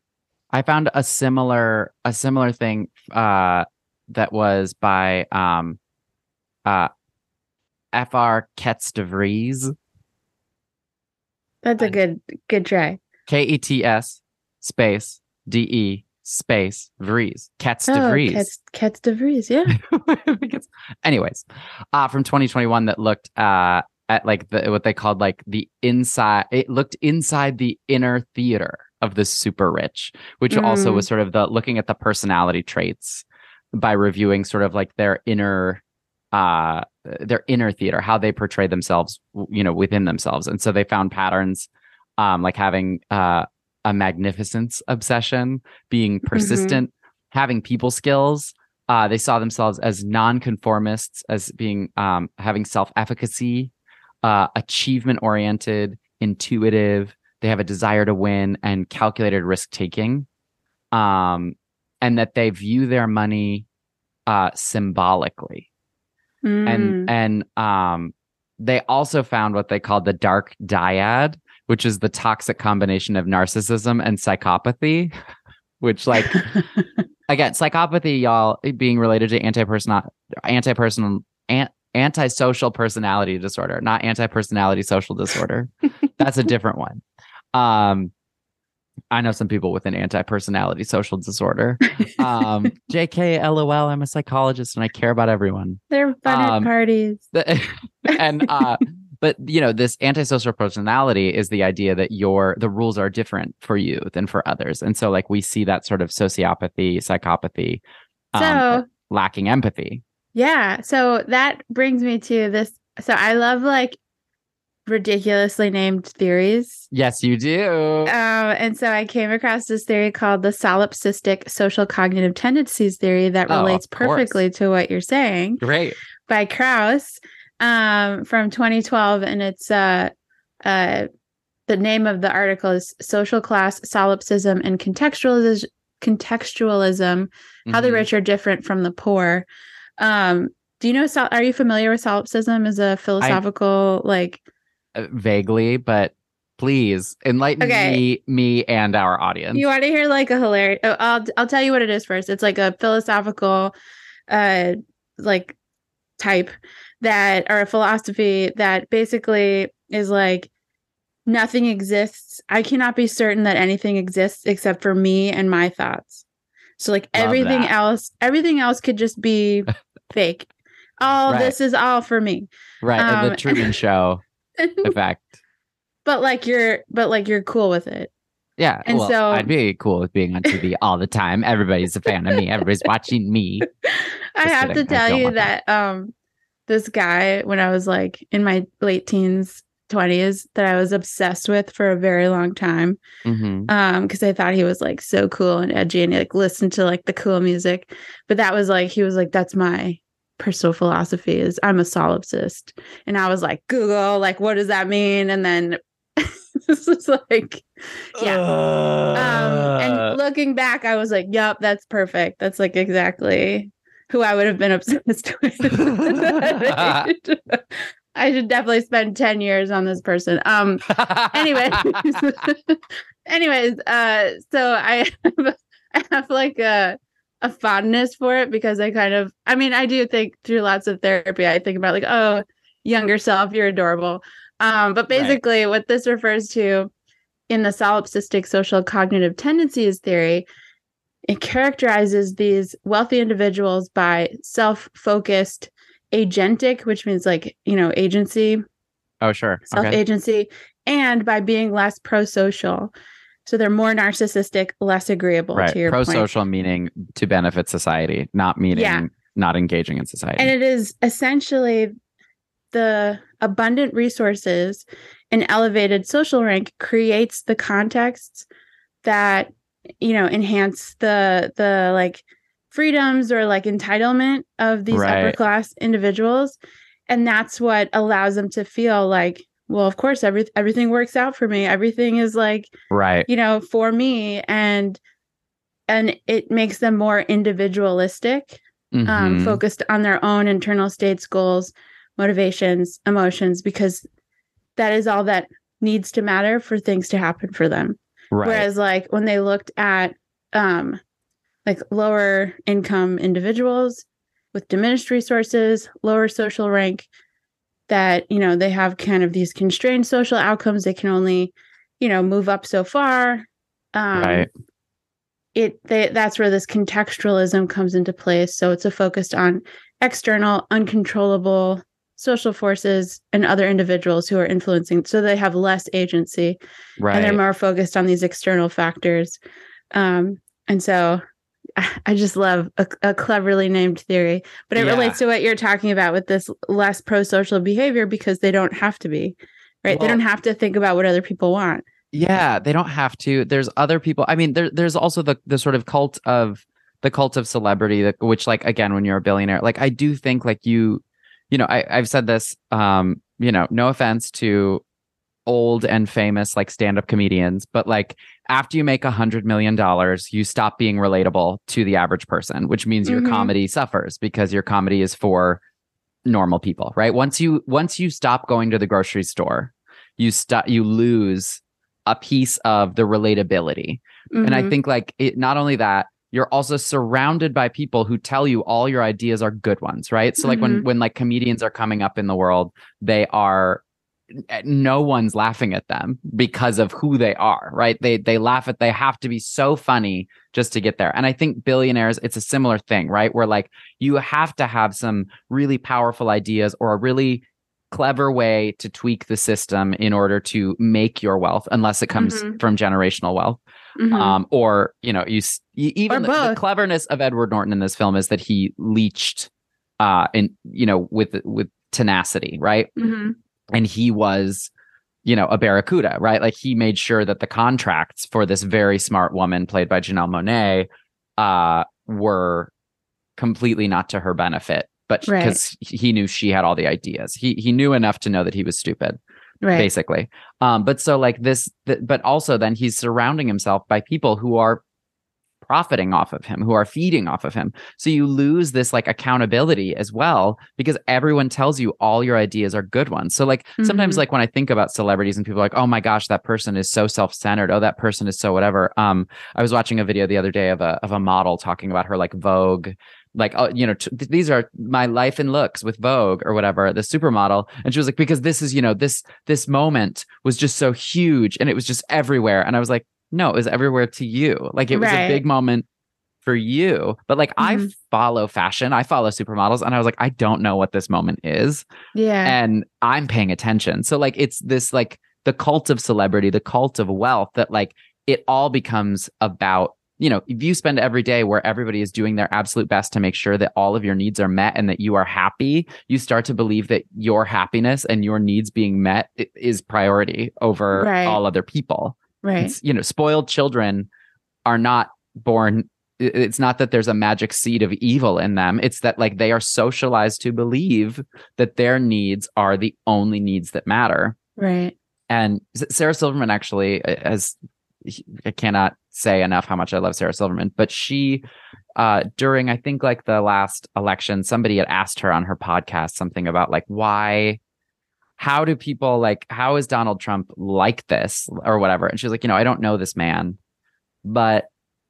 I found a similar a similar thing uh that was by um uh Fr Kets de Vries.
That's a good good try.
K E T S space D E space Vries. De
Oh,
Vries.
Kets, Kets de Vries, yeah.
Because- anyways, uh, from 2021 that looked uh, at like the what they called like the inside. It looked inside the inner theater of the super rich, which also
Mm.
was sort of the looking at the personality traits by reviewing sort of like their inner uh their inner theater how they portray themselves you know within themselves and so they found patterns um like having uh a magnificence obsession being persistent having people skills uh they saw themselves as non-conformists as being um having self-efficacy uh achievement oriented intuitive they have a desire to win and calculated risk taking um and that they view their money uh symbolically
Mm.
and and um they also found what they called the dark dyad which is the toxic combination of narcissism and psychopathy which like again psychopathy y'all being related to anti-personal anti-personal an, antisocial personality disorder not anti-personality social disorder. That's a different one. Um i know some people with an anti-personality social disorder. Um jk lol i'm a psychologist and i care about everyone.
They're fun at
um,
parties.
the- and uh but you know this antisocial personality is the idea that your the rules are different for you than for others and so like we see that sort of sociopathy psychopathy um,
So
lacking empathy
Yeah. So that brings me to this. So I love like ridiculously named theories.
yes you do
Um, and so I came across this theory called the solipsistic social cognitive tendencies theory that
Oh,
relates perfectly to what you're saying
great
by Kraus um, from 2012. And it's uh, uh, the name of the article is Social Class, Solipsism, and Contextualism. Contextualism how the
Mhm.
rich are different from the poor. Um, do you know? sol- Are you familiar with solipsism as a philosophical like?
Uh, vaguely but please enlighten
Okay.
me me and our audience
You want to hear like a hilarious? Oh, I'll I'll tell you what it is first. It's like a philosophical, uh, like type that or a philosophy that basically is like nothing exists. I cannot be certain that anything exists except for me and my thoughts. So like
Love
everything
that.
else, everything else could just be fake. All
Right.
this is all for me.
right and the
um,
truman show effect
but like you're but like you're cool with it.
Yeah
And
well,
so-
i'd be cool with being on tv all the time everybody's a fan of me everybody's watching me
I
Just
have
kidding.
to tell you
want
that um this guy when I was like in my late teens, 20s that I was obsessed with for a very long time
Mhm.
um because I thought he was like so cool and edgy and he, like listened to like the cool music. But that was like he was like that's my personal philosophy is I'm a solipsist. And I was like Google like what does that mean? And then this is like yeah. Um,
Uh.
and looking back, I was like, "Yep, that's perfect. That's like exactly who I would have been obsessed with." I should definitely spend ten years on this person. Um. Anyway. anyways, uh, so I have, I have like a a fondness for it because I kind of, I mean, I do think through lots of therapy, I think about like, oh, younger self, you're adorable. Um, but
Right.
basically, what this refers to in the solipsistic social cognitive tendencies theory, it characterizes these wealthy individuals by self focused, agentic, which means like, you know, agency,
oh sure
self
okay.
agency, and by being less pro social. So they're more narcissistic, less agreeable
right
to your
pro-social meaning to benefit society not meaning
Yeah.
not engaging in society
And it is essentially the abundant resources and elevated social rank creates the contexts that you know enhance the the like freedoms or like entitlement of these upper class individuals. And that's what allows them to feel like well of course every, everything works out for me. Everything is like
right.
you know for me. And and it makes them more individualistic um,
Mhm.
focused on their own internal states, goals, motivations, emotions, because that is all that needs to matter for things to happen for them.
Right.
Whereas like when they looked at um like lower income individuals with diminished resources, lower social rank, that you know they have kind of these constrained social outcomes. They can only, you know, move up so far. Um,
right.
It they, that's where this contextualism comes into place. So it's a focused on external, uncontrollable social forces and other individuals who are influencing. So they have less agency
Right.
and they're more focused on these external factors. Um, and so I- just love a, a cleverly named theory, but it
Yeah.
relates to what you're talking about with this less pro social behavior because they don't have to be, right? they don't have to think about what other people want.
Yeah, they don't have to. There's other people. I mean, there, there's also the the sort of cult of the cult of celebrity, which, like, again, when you're a billionaire, like, I do think, like, you, you know, I, I've said this. Um, you know, no offense to old and famous like stand-up comedians, but like, after you make a hundred million dollars, you stop being relatable to the average person, which means your
Mhm.
comedy suffers because your comedy is for normal people, right? Once you once you stop going to the grocery store, you stop you lose a piece of the relatability. And I
Mhm.
think like it not only that, you're also surrounded by people who tell you all your ideas are good ones, right? So like when when like comedians are coming up in the world, they are no one's laughing at them because of who they are, right? They they laugh at they have to be so funny just to get there. And I think billionaires it's a similar thing, right? Where like you have to have some really powerful ideas or a really clever way to tweak the system in order to make your wealth unless it comes
Mhm.
from generational wealth
Mhm.
um or you know you s- y- even the, the cleverness of edward norton in this film is that he leached uh and you know with with tenacity right
Mhm.
and he was you know a barracuda right like he made sure that the contracts for this very smart woman played by janelle Monáe uh were completely not to her benefit but
Right.
because he knew she had all the ideas he he knew enough to know that he was stupid
right.
basically. Um but so like this th- but also then he's surrounding himself by people who are profiting off of him who are feeding off of him. So you lose this like accountability as well because everyone tells you all your ideas are good ones. So like sometimes
Mhm.
like when i think about celebrities and people are like oh my gosh that person is so self-centered. Oh that person is so whatever. Um i was watching a video the other day of a of a model talking about her like vogue like oh you know t- these are my life and looks with vogue or whatever the supermodel. And she was like because this is you know this this moment was just so huge and it was just everywhere. And i was like no it was everywhere to you. Like it was a big moment for you. But like i
Mhm.
follow fashion. I follow supermodels and i was like i don't know what this moment is.
Yeah.
and i'm paying attention. So like it's this like the cult of celebrity the cult of wealth that like it all becomes about you know if you spend every day where everybody is doing their absolute best to make sure that all of your needs are met and that you are happy you start to believe that your happiness and your needs being met is priority over
Right.
all other people
right.
it's, you know spoiled children are not born it's not that there's a magic seed of evil in them it's that like they are socialized to believe that their needs are the only needs that matter
Right.
and sarah silverman actually has i cannot say enough how much i love sarah silverman but she uh during i think like the last election somebody had asked her on her podcast something about like why how do people like how is donald trump like this or whatever? And she was like you know i don't know this man but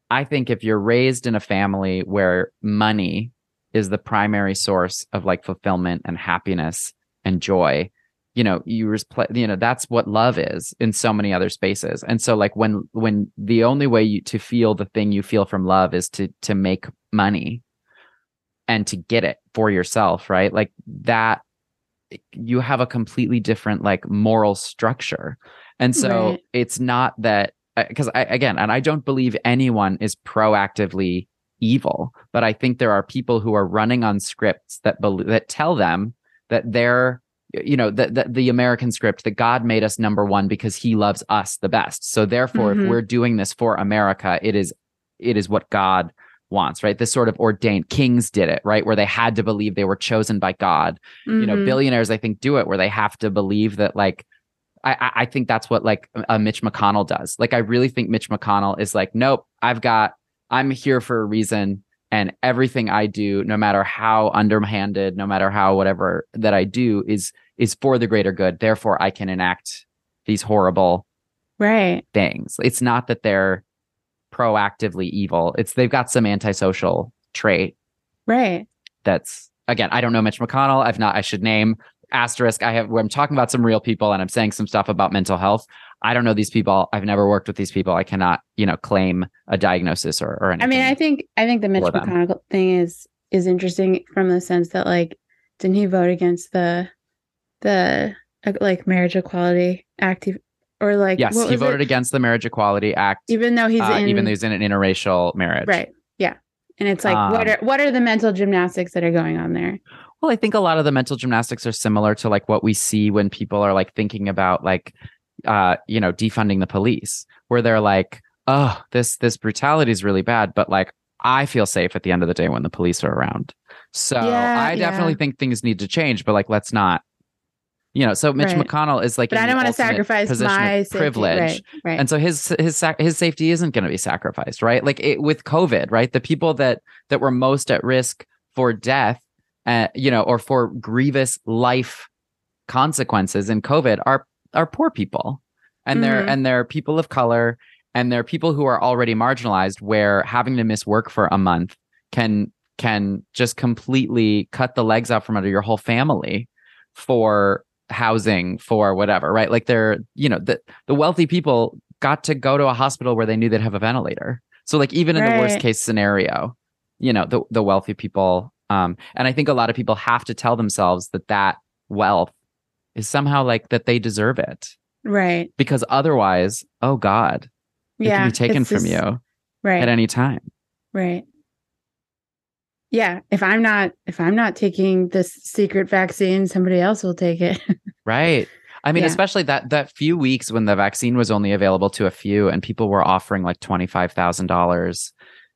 i think if you're raised in a family where money is the primary source of like fulfillment and happiness and joy you know you res- you know that's what love is in so many other spaces. And so like when when the only way you to feel the thing you feel from love is to to make money and to get it for yourself right? Like that you have a completely different like moral structure. And so
Right.
it's not that uh, because I again and I don't believe anyone is proactively evil but I think there are people who are running on scripts that bel that tell them that they're you know the, the the American script that God made us number one because He loves us the best. So therefore, if
Mhm.
we're doing this for America, it is it is what God wants, right? This sort of ordained kings did it, right? Where they had to believe they were chosen by God. You know,
Mhm.
billionaires I think do it where they have to believe that like. I, I- I think that's what like a Mitch McConnell does. Like I really think Mitch McConnell is like, nope, I've got, I'm here for a reason, and everything I do, no matter how underhanded, no matter how whatever that I do, is is for the greater good. Therefore, I can enact these horrible
Right.
things. It's not that they're proactively evil. It's they've got some antisocial trait
Right.
that's again, I don't know Mitch McConnell. I've not I should name asterisk. I have where I'm talking about some real people and I'm saying some stuff about mental health. I don't know these people. I've never worked with these people. I cannot, you know, claim a diagnosis or, or anything.
I mean, I think I think the Mitch. McConnell thing is is interesting from the sense that like didn't he vote against the the uh, like marriage equality act or like
yes,
what
he
was it?
voted against the Marriage Equality Act,
even though he's
uh,
in
even though he's in an interracial marriage.
right yeah and it's like what
Um,
are what are the mental gymnastics that are going on there
Well, I think a lot of the mental gymnastics are similar to like what we see when people are like thinking about like uh, you know, defunding the police, where they're like, oh, this this brutality is really bad, but like I feel safe at the end of the day when the police are around. So
Yeah,
I definitely
yeah.
think things need to change, but like let's not you know, so Mitch
Right.
McConnell is like
but
in
I don't want to sacrifice my safety.
privilege.
right right
And so his his sac- his safety isn't going to be sacrificed, right? Like it, with COVID, right? The people that that were most at risk for death, uh, you know, or for grievous life consequences in COVID are are poor people, and they're
Mhm.
and they're people of color, and they're people who are already marginalized, where having to miss work for a month can can just completely cut the legs out from under your whole family for housing for whatever right? Like they're you know the the wealthy people got to go to a hospital where they knew they'd have a ventilator. So like even in the worst case scenario you know the the wealthy people um and i think a lot of people have to tell themselves that that wealth is somehow like that they deserve it.
Right.
Because otherwise oh god it
yeah
can be taken
it's
from
just-
you
right.
at any time.
Right. Yeah, if I'm not if I'm not taking this secret vaccine, somebody else will take it.
Right. I mean,
Yeah.
especially that that few weeks when the vaccine was only available to a few and people were offering like twenty five thousand dollars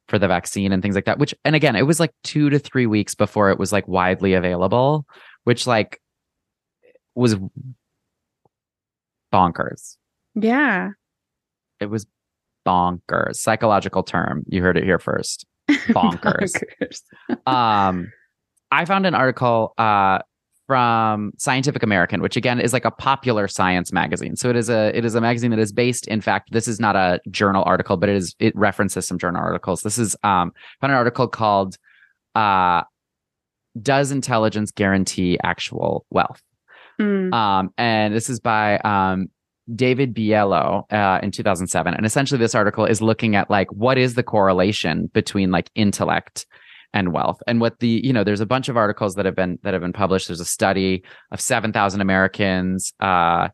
for the vaccine and things like that. Which and again, it was like two to three weeks before it was like widely available, which like was bonkers.
yeah.
It was bonkers. Psychological term. You heard it here first. Bonkers.
Bonkers.
um i found an article uh from scientific american which again is like a popular science magazine so it is a it is a magazine that is based in fact this is not a journal article but it is it references some journal articles this is um found an article called uh does intelligence guarantee actual wealth
Mm,
um, and this is by um, David Biello uh, in 2007. And essentially, this article is looking at like what is the correlation between like intellect and wealth, and what the you know there's a bunch of articles that have been that have been published. There's a study of 7,000 Americans uh,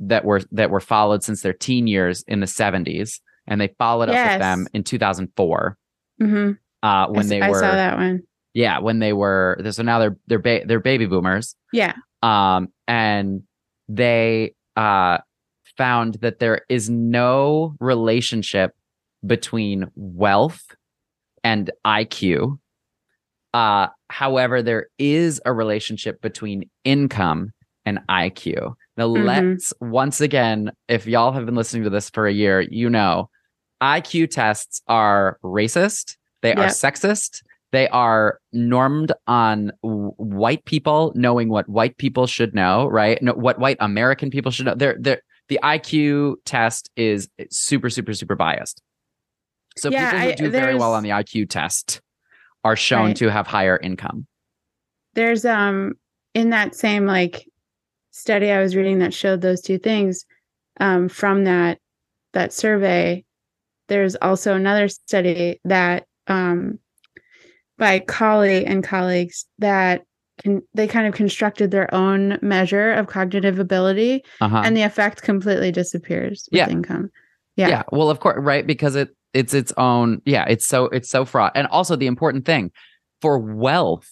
that were that were followed since their teen years in the 70s, and they followed up with them in 2004
mhm.
uh, when
s-
they
I saw that one.
yeah when they were so now they're they're ba- they're baby boomers
Yeah.
um, and they uh, found that there is no relationship between wealth and IQ. Uh, however, there is a relationship between income and IQ. Now,
Mhm.
let's once again, if y'all have been listening to this for a year, you know IQ tests are racist, they are sexist, they are normed on w- white people knowing what white people should know, right? No, what white American people should know. They're, they're, the IQ test is super, super, super biased. So
Yeah,
people who
I-
do very well on the IQ test are shown
Right.
to have higher income.
There's um in that same like study I was reading that showed those two things um from that that survey there's also another study that um by Colley and colleagues that can they kind of constructed their own measure of cognitive ability
Uh-huh.
and the effect completely disappears with
Yeah.
income.
yeah.
Yeah.
Well, of course, right? Because it it's its own. Yeah. It's so it's so fraught. And also the important thing for wealth,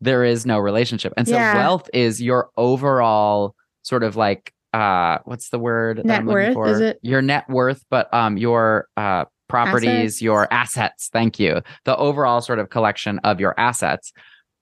there is no relationship, and so
Yeah.
wealth is your overall sort of like uh what's the word that
Net
I'm looking
worth, is it?
your net worth but um your uh properties
Assets?
your assets thank you the overall sort of collection of your assets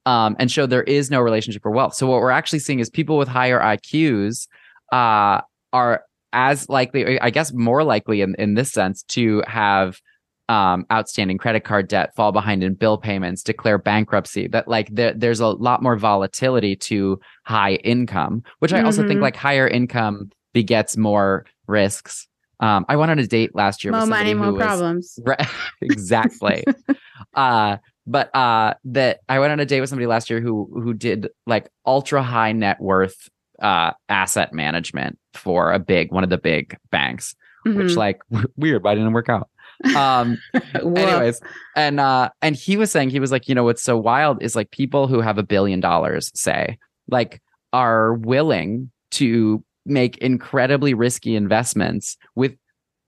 um and show there is no relationship for wealth so what we're actually seeing is people with higher iqs uh are as likely i guess more likely in, in this sense to have um, outstanding credit card debt, fall behind in bill payments, declare bankruptcy. That like there, there's a lot more volatility to high income, which I also think
Mhm.
like higher income begets more risks. Um, I went on a date last year.
More
with somebody
money, more
was-
problems.
Right. exactly. uh, but uh, that I went on a date with somebody last year who who did like ultra high net worth uh asset management for a big one of the big banks, which
Mhm.
like weird, but it didn't work out. Um, anyways, and uh, and he was saying he was like, you know, what's so wild is like people who have a billion dollars, say, like, are willing to make incredibly risky investments with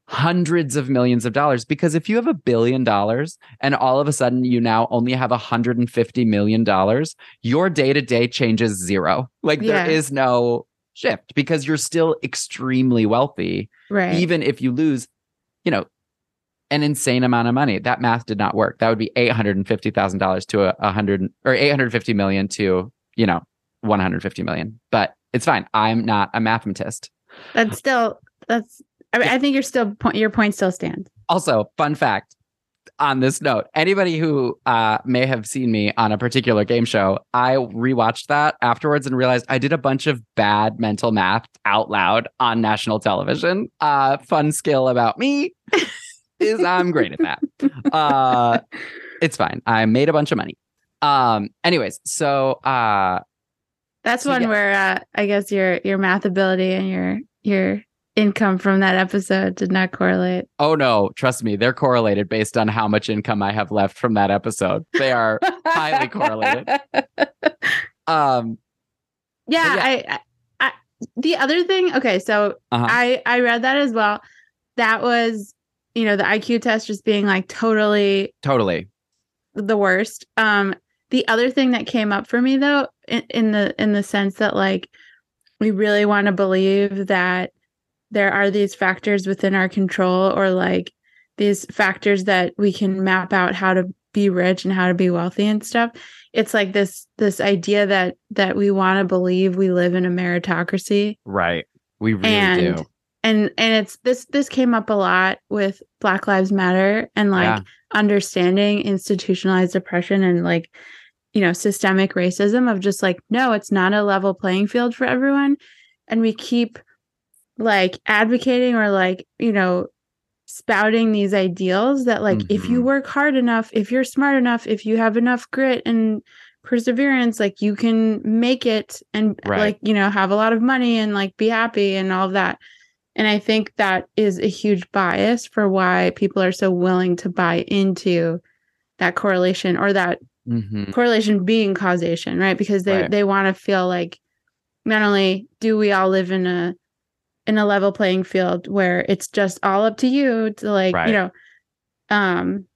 hundreds of millions of dollars because if you have a billion dollars and all of a sudden you now only have a hundred and fifty million dollars your day-to-day changes zero like
Yeah.
there is no shift because you're still extremely wealthy
right.
even if you lose you know an insane amount of money that math did not work that would be $850000 to a, a hundred or 850 million to you know 150 million but it's fine i'm not a mathematist
that's still that's. I, mean, I think you're still point. Your point still stands.
also fun fact on this note anybody who uh, may have seen me on a particular game show i rewatched that afterwards and realized i did a bunch of bad mental math out loud on national television uh, fun skill about me is i'm great at that uh, it's fine i made a bunch of money um anyways so uh
That's
So,
one
yeah.
where uh, I guess your your math ability and your your income from that episode did not correlate.
oh no trust me they're correlated based on how much income i have left from that episode they are Highly correlated. um
Yeah,
yeah.
I, I, I the other thing. Okay, so
Uh-huh.
I I read that as well. That was you know the IQ test just being like totally
totally
the worst. Um, the other thing that came up for me though, in, in the in the sense that like we really want to believe that there are these factors within our control, or like these factors that we can map out how to be rich and how to be wealthy and stuff. It's like this this idea that that we want to believe we live in a meritocracy
Right. We really
And
do.
and and it's this this came up a lot with black lives matter and like
Yeah.
understanding institutionalized oppression and like you know systemic racism of just like no it's not a level playing field for everyone and we keep like advocating or like you know spouting these ideals that like if you
Mhm.
work hard enough if you're smart enough if you have enough grit and perseverance like you can make it and
Right.
like you know have a lot of money and like be happy and all of that and i think that is a huge bias for why people are so willing to buy into that correlation or that
Mhm.
correlation being causation right because they
Right.
they want to feel like not only do we all live in a in a level playing field where it's just all up to you to like
Right.
you know um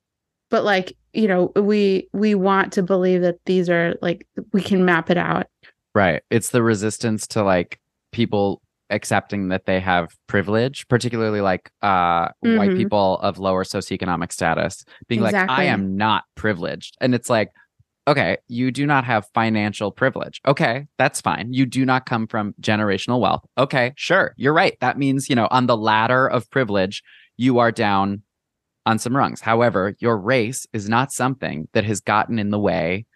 but like you know we we want to believe that these are like we can map it out
Right. It's the resistance to like people accepting that they have privilege, particularly like uh white
Mhm.
people of lower socioeconomic status, being like, I am not privileged. And it's like, okay, you do not have financial privilege. Okay, that's fine. You do not come from generational wealth. Okay, sure. You're right. That means, you know, on the ladder of privilege, you are down on some rungs. However, your race is not something that has gotten in the way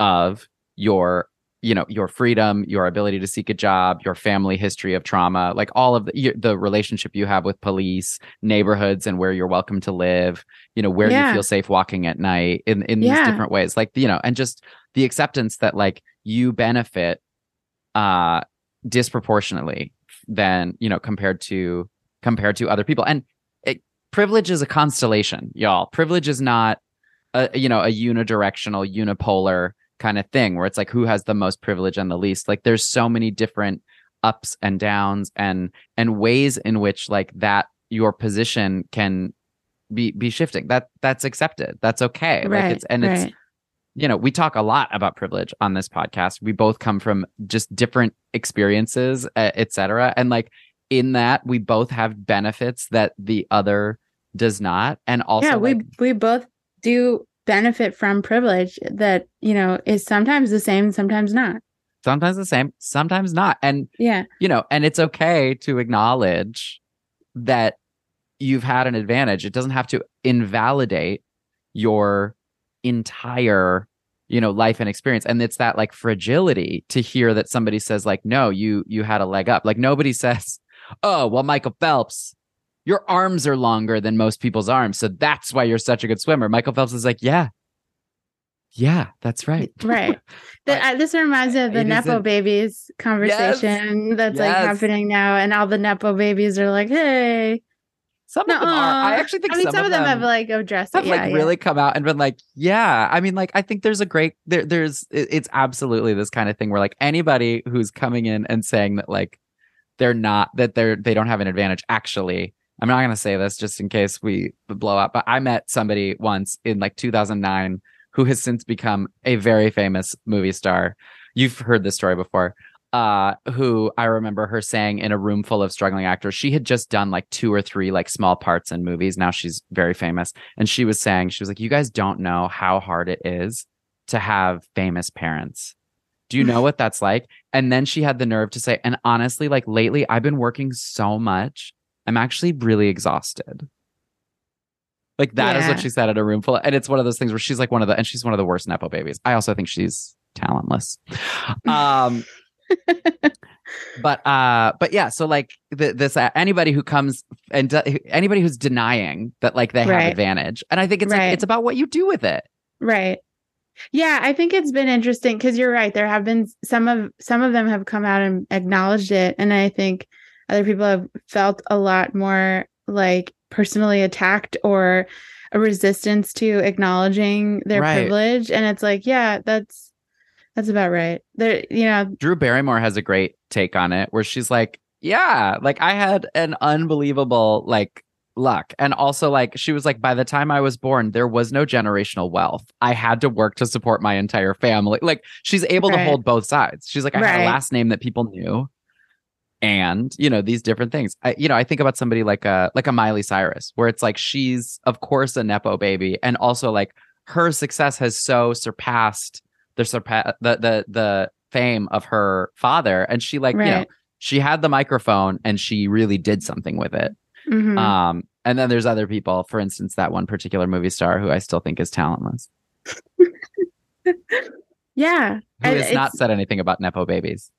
of your you know your freedom your ability to seek a job your family history of trauma like all of the, your, the relationship you have with police neighborhoods and where you're welcome to live you know where
Yeah.
you feel safe walking at night in in these different ways like you know and just the acceptance that like you benefit uh disproportionately than you know compared to compared to other people. And it, privilege is a constellation y'all. Privilege is not a you know a unidirectional unipolar kind of thing where it's like who has the most privilege and the least like there's so many different ups and downs and and ways in which like that your position can be be shifting. That that's accepted. That's okay.
Right
like it's and it's you know we talk a lot about privilege on this podcast. We both come from just different experiences etc and like in that we both have benefits that the other does not. And also
yeah we
like,
we both do benefit from privilege that you know is sometimes the same sometimes not.
Sometimes the same sometimes not. And
yeah.
you know and it's okay to acknowledge that you've had an advantage. It doesn't have to invalidate your entire you know life and experience. And it's that like fragility to hear that somebody says like no you you had a leg up. Like nobody says oh well michael phelps your arms are longer than most people's arms, so that's why you're such a good swimmer. Michael Phelps is like, yeah, yeah, that's right.
Right. The, this reminds me of the Nepo babies conversation that's like happening now, and all the Nepo babies are like, "Hey,
Some of them are. I actually think
I mean,
some,
some, of them, have like addressed
have
it. Yeah,
like
yeah.
really come out and been like, yeah. I mean, like, I think there's a great there. There's it- it's absolutely this kind of thing where like anybody who's coming in and saying that like they're not that they're they don't have an advantage. Actually, I'm not gonna say this just in case we blow up. But I met somebody once in like 2009 who has since become a very famous movie star. You've heard this story before. Uh, who I remember her saying in a room full of struggling actors, she had just done like two or three like small parts in movies. Now she's very famous. And she was saying, she was like, You guys don't know how hard it is to have famous parents. Do you know what that's like? And then she had the nerve to say, and honestly, like lately, I've been working so much, I'm actually really exhausted. Like that is
Yeah.
what she said at a room full of, and it's one of those things where she's like one of the, and she's one of the worst nepo babies. I also think she's talentless. Um, but uh, but yeah, so like the, this uh, anybody who comes and do, anybody who's denying that like they
Right.
have advantage, and I think it's
Right.
like, it's about what you do with it.
Right. Yeah, I think it's been interesting because you're right. There have been some of some of them have come out and acknowledged it, and I think other people have felt a lot more like personally attacked or a resistance to acknowledging their
Right.
privilege. And it's like, yeah, that's that's about right. There, you know,
Drew Barrymore has a great take on it where she's like, yeah, like I had an unbelievable like luck. And also like she was like by the time I was born there was no generational wealth. I had to work to support my entire family. Like she's able to hold both sides. She's like I had a last name that people knew and you know these different things. I you know I think about somebody like a like a Miley Cyrus where it's like she's of course a nepo baby and also like her success has so surpassed the surpa- the the the fame of her father and she like you know she had the microphone and she really did something with it.
Mhm.
um and then there's other people for instance that one particular movie star who i still think is talentless.
Yeah,
who has not said anything about nepo babies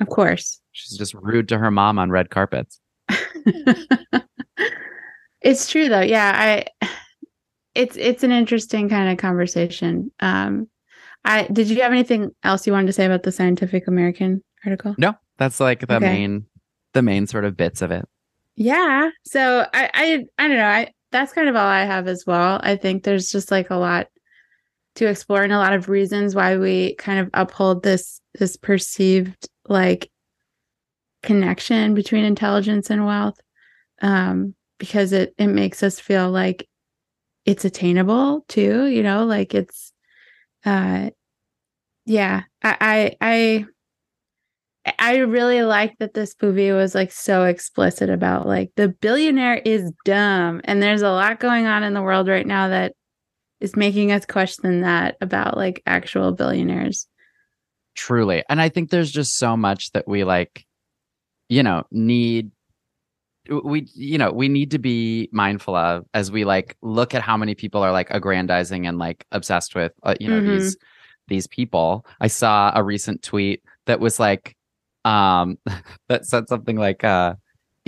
of course.
she's just rude to her mom on red carpets.
It's true though. Yeah i it's it's an interesting kind of conversation. Um i did you have anything else you wanted to say about the scientific american article?
No that's like the
Okay.
main the main sort of bits of it.
Yeah so i i i don't know. I that's kind of all i have as well. I think there's just like a lot to explore and a lot of reasons why we kind of uphold this this perceived like connection between intelligence and wealth um because it it makes us feel like it's attainable too you know like it's uh yeah i i i i really like that this movie was like so explicit about like the billionaire is dumb and there's a lot going on in the world right now that is making us question that about like actual billionaires
truly and i think there's just so much that we like you know need we you know we need to be mindful of as we like look at how many people are like aggrandizing and like obsessed with uh, you know
Mhm.
these these people i saw a recent tweet that was like um that said something like uh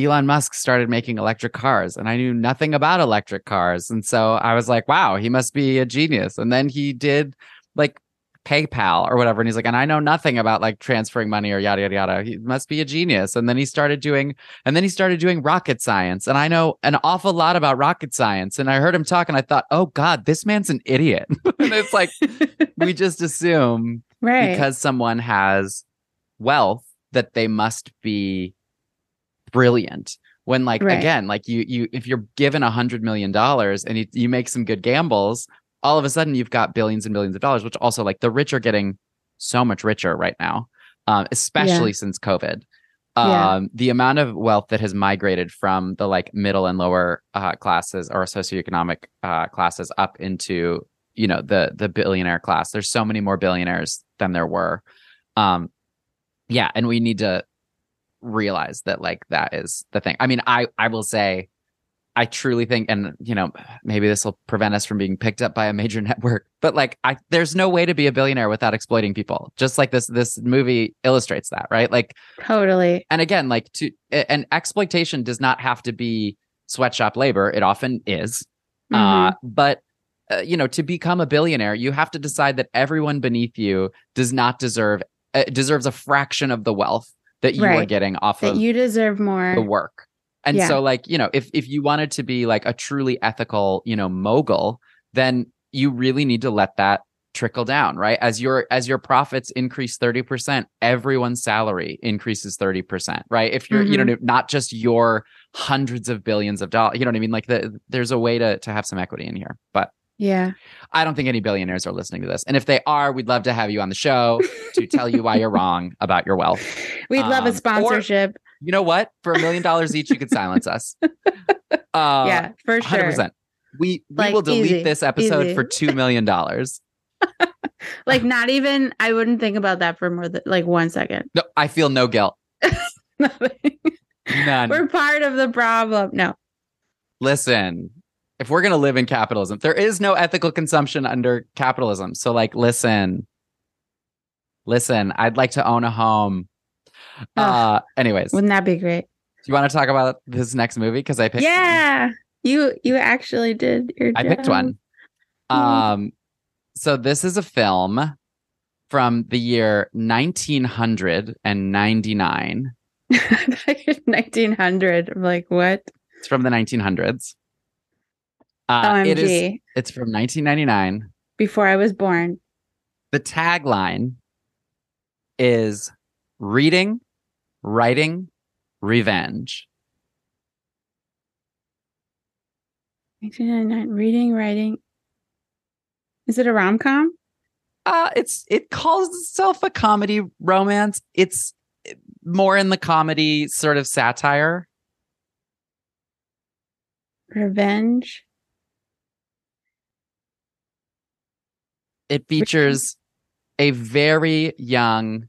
Elon Musk started making electric cars and I knew nothing about electric cars and so I was like wow he must be a genius and then he did like PayPal or whatever. And he's like, and I know nothing about like transferring money or yada yada yada. He must be a genius. And then he started doing, and then he started doing rocket science. And I know an awful lot about rocket science. And I heard him talk, and I thought, oh God, this man's an idiot. and it's like we just assume
right
because someone has wealth that they must be brilliant when like
Right.
again like you you if you're given a hundred million dollars and you, you make some good gambles all of a sudden you've got billions and billions of dollars which also like the rich are getting so much richer right now um, especially since covid. Um,
Yeah.
the amount of wealth that has migrated from the like middle and lower uh, classes or socioeconomic uh, classes up into you know the the billionaire class. There's so many more billionaires than there were. Um yeah and we need to realize that like that is the thing. I mean i i will say i truly think and you know maybe this will prevent us from being picked up by a major network but like i there's no way to be a billionaire without exploiting people just like this this movie illustrates that right like
totally
and again like to and exploitation does not have to be sweatshop labor. It often is. Uh, but uh, you know, to become a billionaire, you have to decide that everyone beneath you does not deserve uh, deserves a fraction of the wealth that you are getting off
that
of
you deserve more.
the work. And
Yeah.
so like, you know, if if you wanted to be like a truly ethical, you know, mogul, then you really need to let that trickle down, right? As your as your profits increase 30%, everyone's salary increases 30%, right? If you're, you know, not just your hundreds of billions of dollars, you know what I mean? Like the, there's a way to to have some equity in here. But
Yeah.
I don't think any billionaires are listening to this. And if they are, we'd love to have you on the show to tell you why you're wrong about your wealth.
We'd love
Um,
a
or-
sponsorship.
You know what? For a million dollars each, you could silence us. Uh,
yeah, for sure.
percent. We we
Like,
will delete
easy,
this episode
easy.
for two million dollars.
Like not even I wouldn't think about that for more than like one second.
No, I feel no guilt. None.
We're part of the problem. No.
listen, if we're gonna live in capitalism, there is no ethical consumption under capitalism. So, like, listen, listen. I'd like to own a home. Uh, anyways,
Wouldn't that be great?
you want to talk about this next movie? Because I picked. one.
yeah. You you actually did your
I picked one.
Mm.
Um, so this is a film from the year 1999.
1900. I'm like, what?
It's from the 1900s. Uh, it is.
OMG.
It's from 1999.
Before I was born.
The tagline is "Reading, writing, revenge."
1999. Reading, writing. Is it a rom com?
Uh, it's it calls itself a comedy romance. It's more in the comedy sort of satire.
Revenge.
it features a very young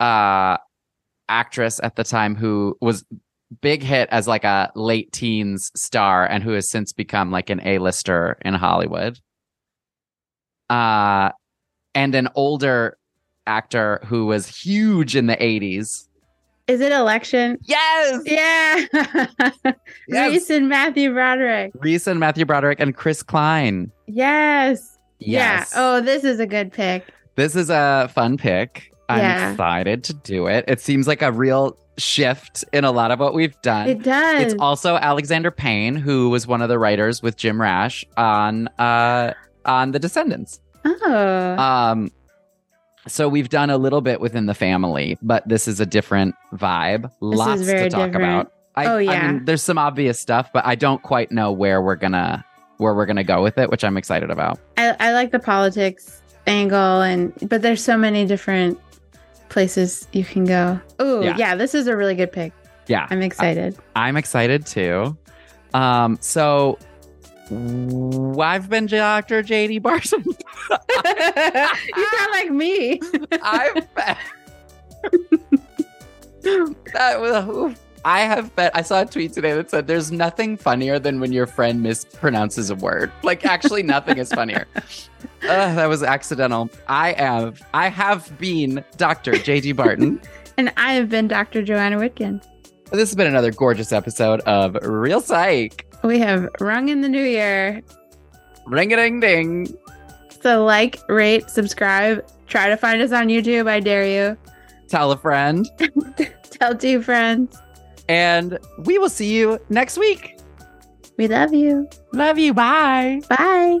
uh actress at the time who was big hit as like a late teens star and who has since become like an A-lister in Hollywood. Uh and an older actor who was huge in the 80s.
Is it election?
Yes.
Yeah.
Yes.
Reese and Matthew Broderick.
Reese and Matthew Broderick and Chris Klein.
Yes.
Yes.
Yeah. Oh, this is a good pick.
This is a fun pick. I'm
Yeah.
excited to do it. It seems like a real shift in a lot of what we've done.
It does.
It's also Alexander Payne, who was one of the writers with Jim Rash on uh on The Descendants.
oh.
Um so we've done a little bit within the family, but this is a different vibe. Lots
very
to talk
different.
about. I,
Oh,
I
yeah.
mean, there's some obvious stuff, but I don't quite know where we're gonna where we're gonna go with it, which I'm excited about.
I, I like the politics angle and but there's so many different places you can go. Oh,
Yeah.
yeah. this is a really good pick.
Yeah.
I'm excited.
I'm excited too. Um, so w- I've been Dr. JD Barton.
you sound like me.
I've been. that was. I have been. I saw a tweet today that said, "There's nothing funnier than when your friend mispronounces a word. Like, actually, nothing is funnier." Uh, that was accidental. I have. I have been Dr. JD Barton.
And I have been Dr. Joanna Whitkin.
this has been another gorgeous episode of Reel Psych.
We have rung in the new year.
Ring a ding ding.
So like, rate, subscribe. Try to find us on YouTube. I dare you.
Tell a friend.
Tell two friends.
And we will see you next week.
We love you.
Love you. Bye.
Bye.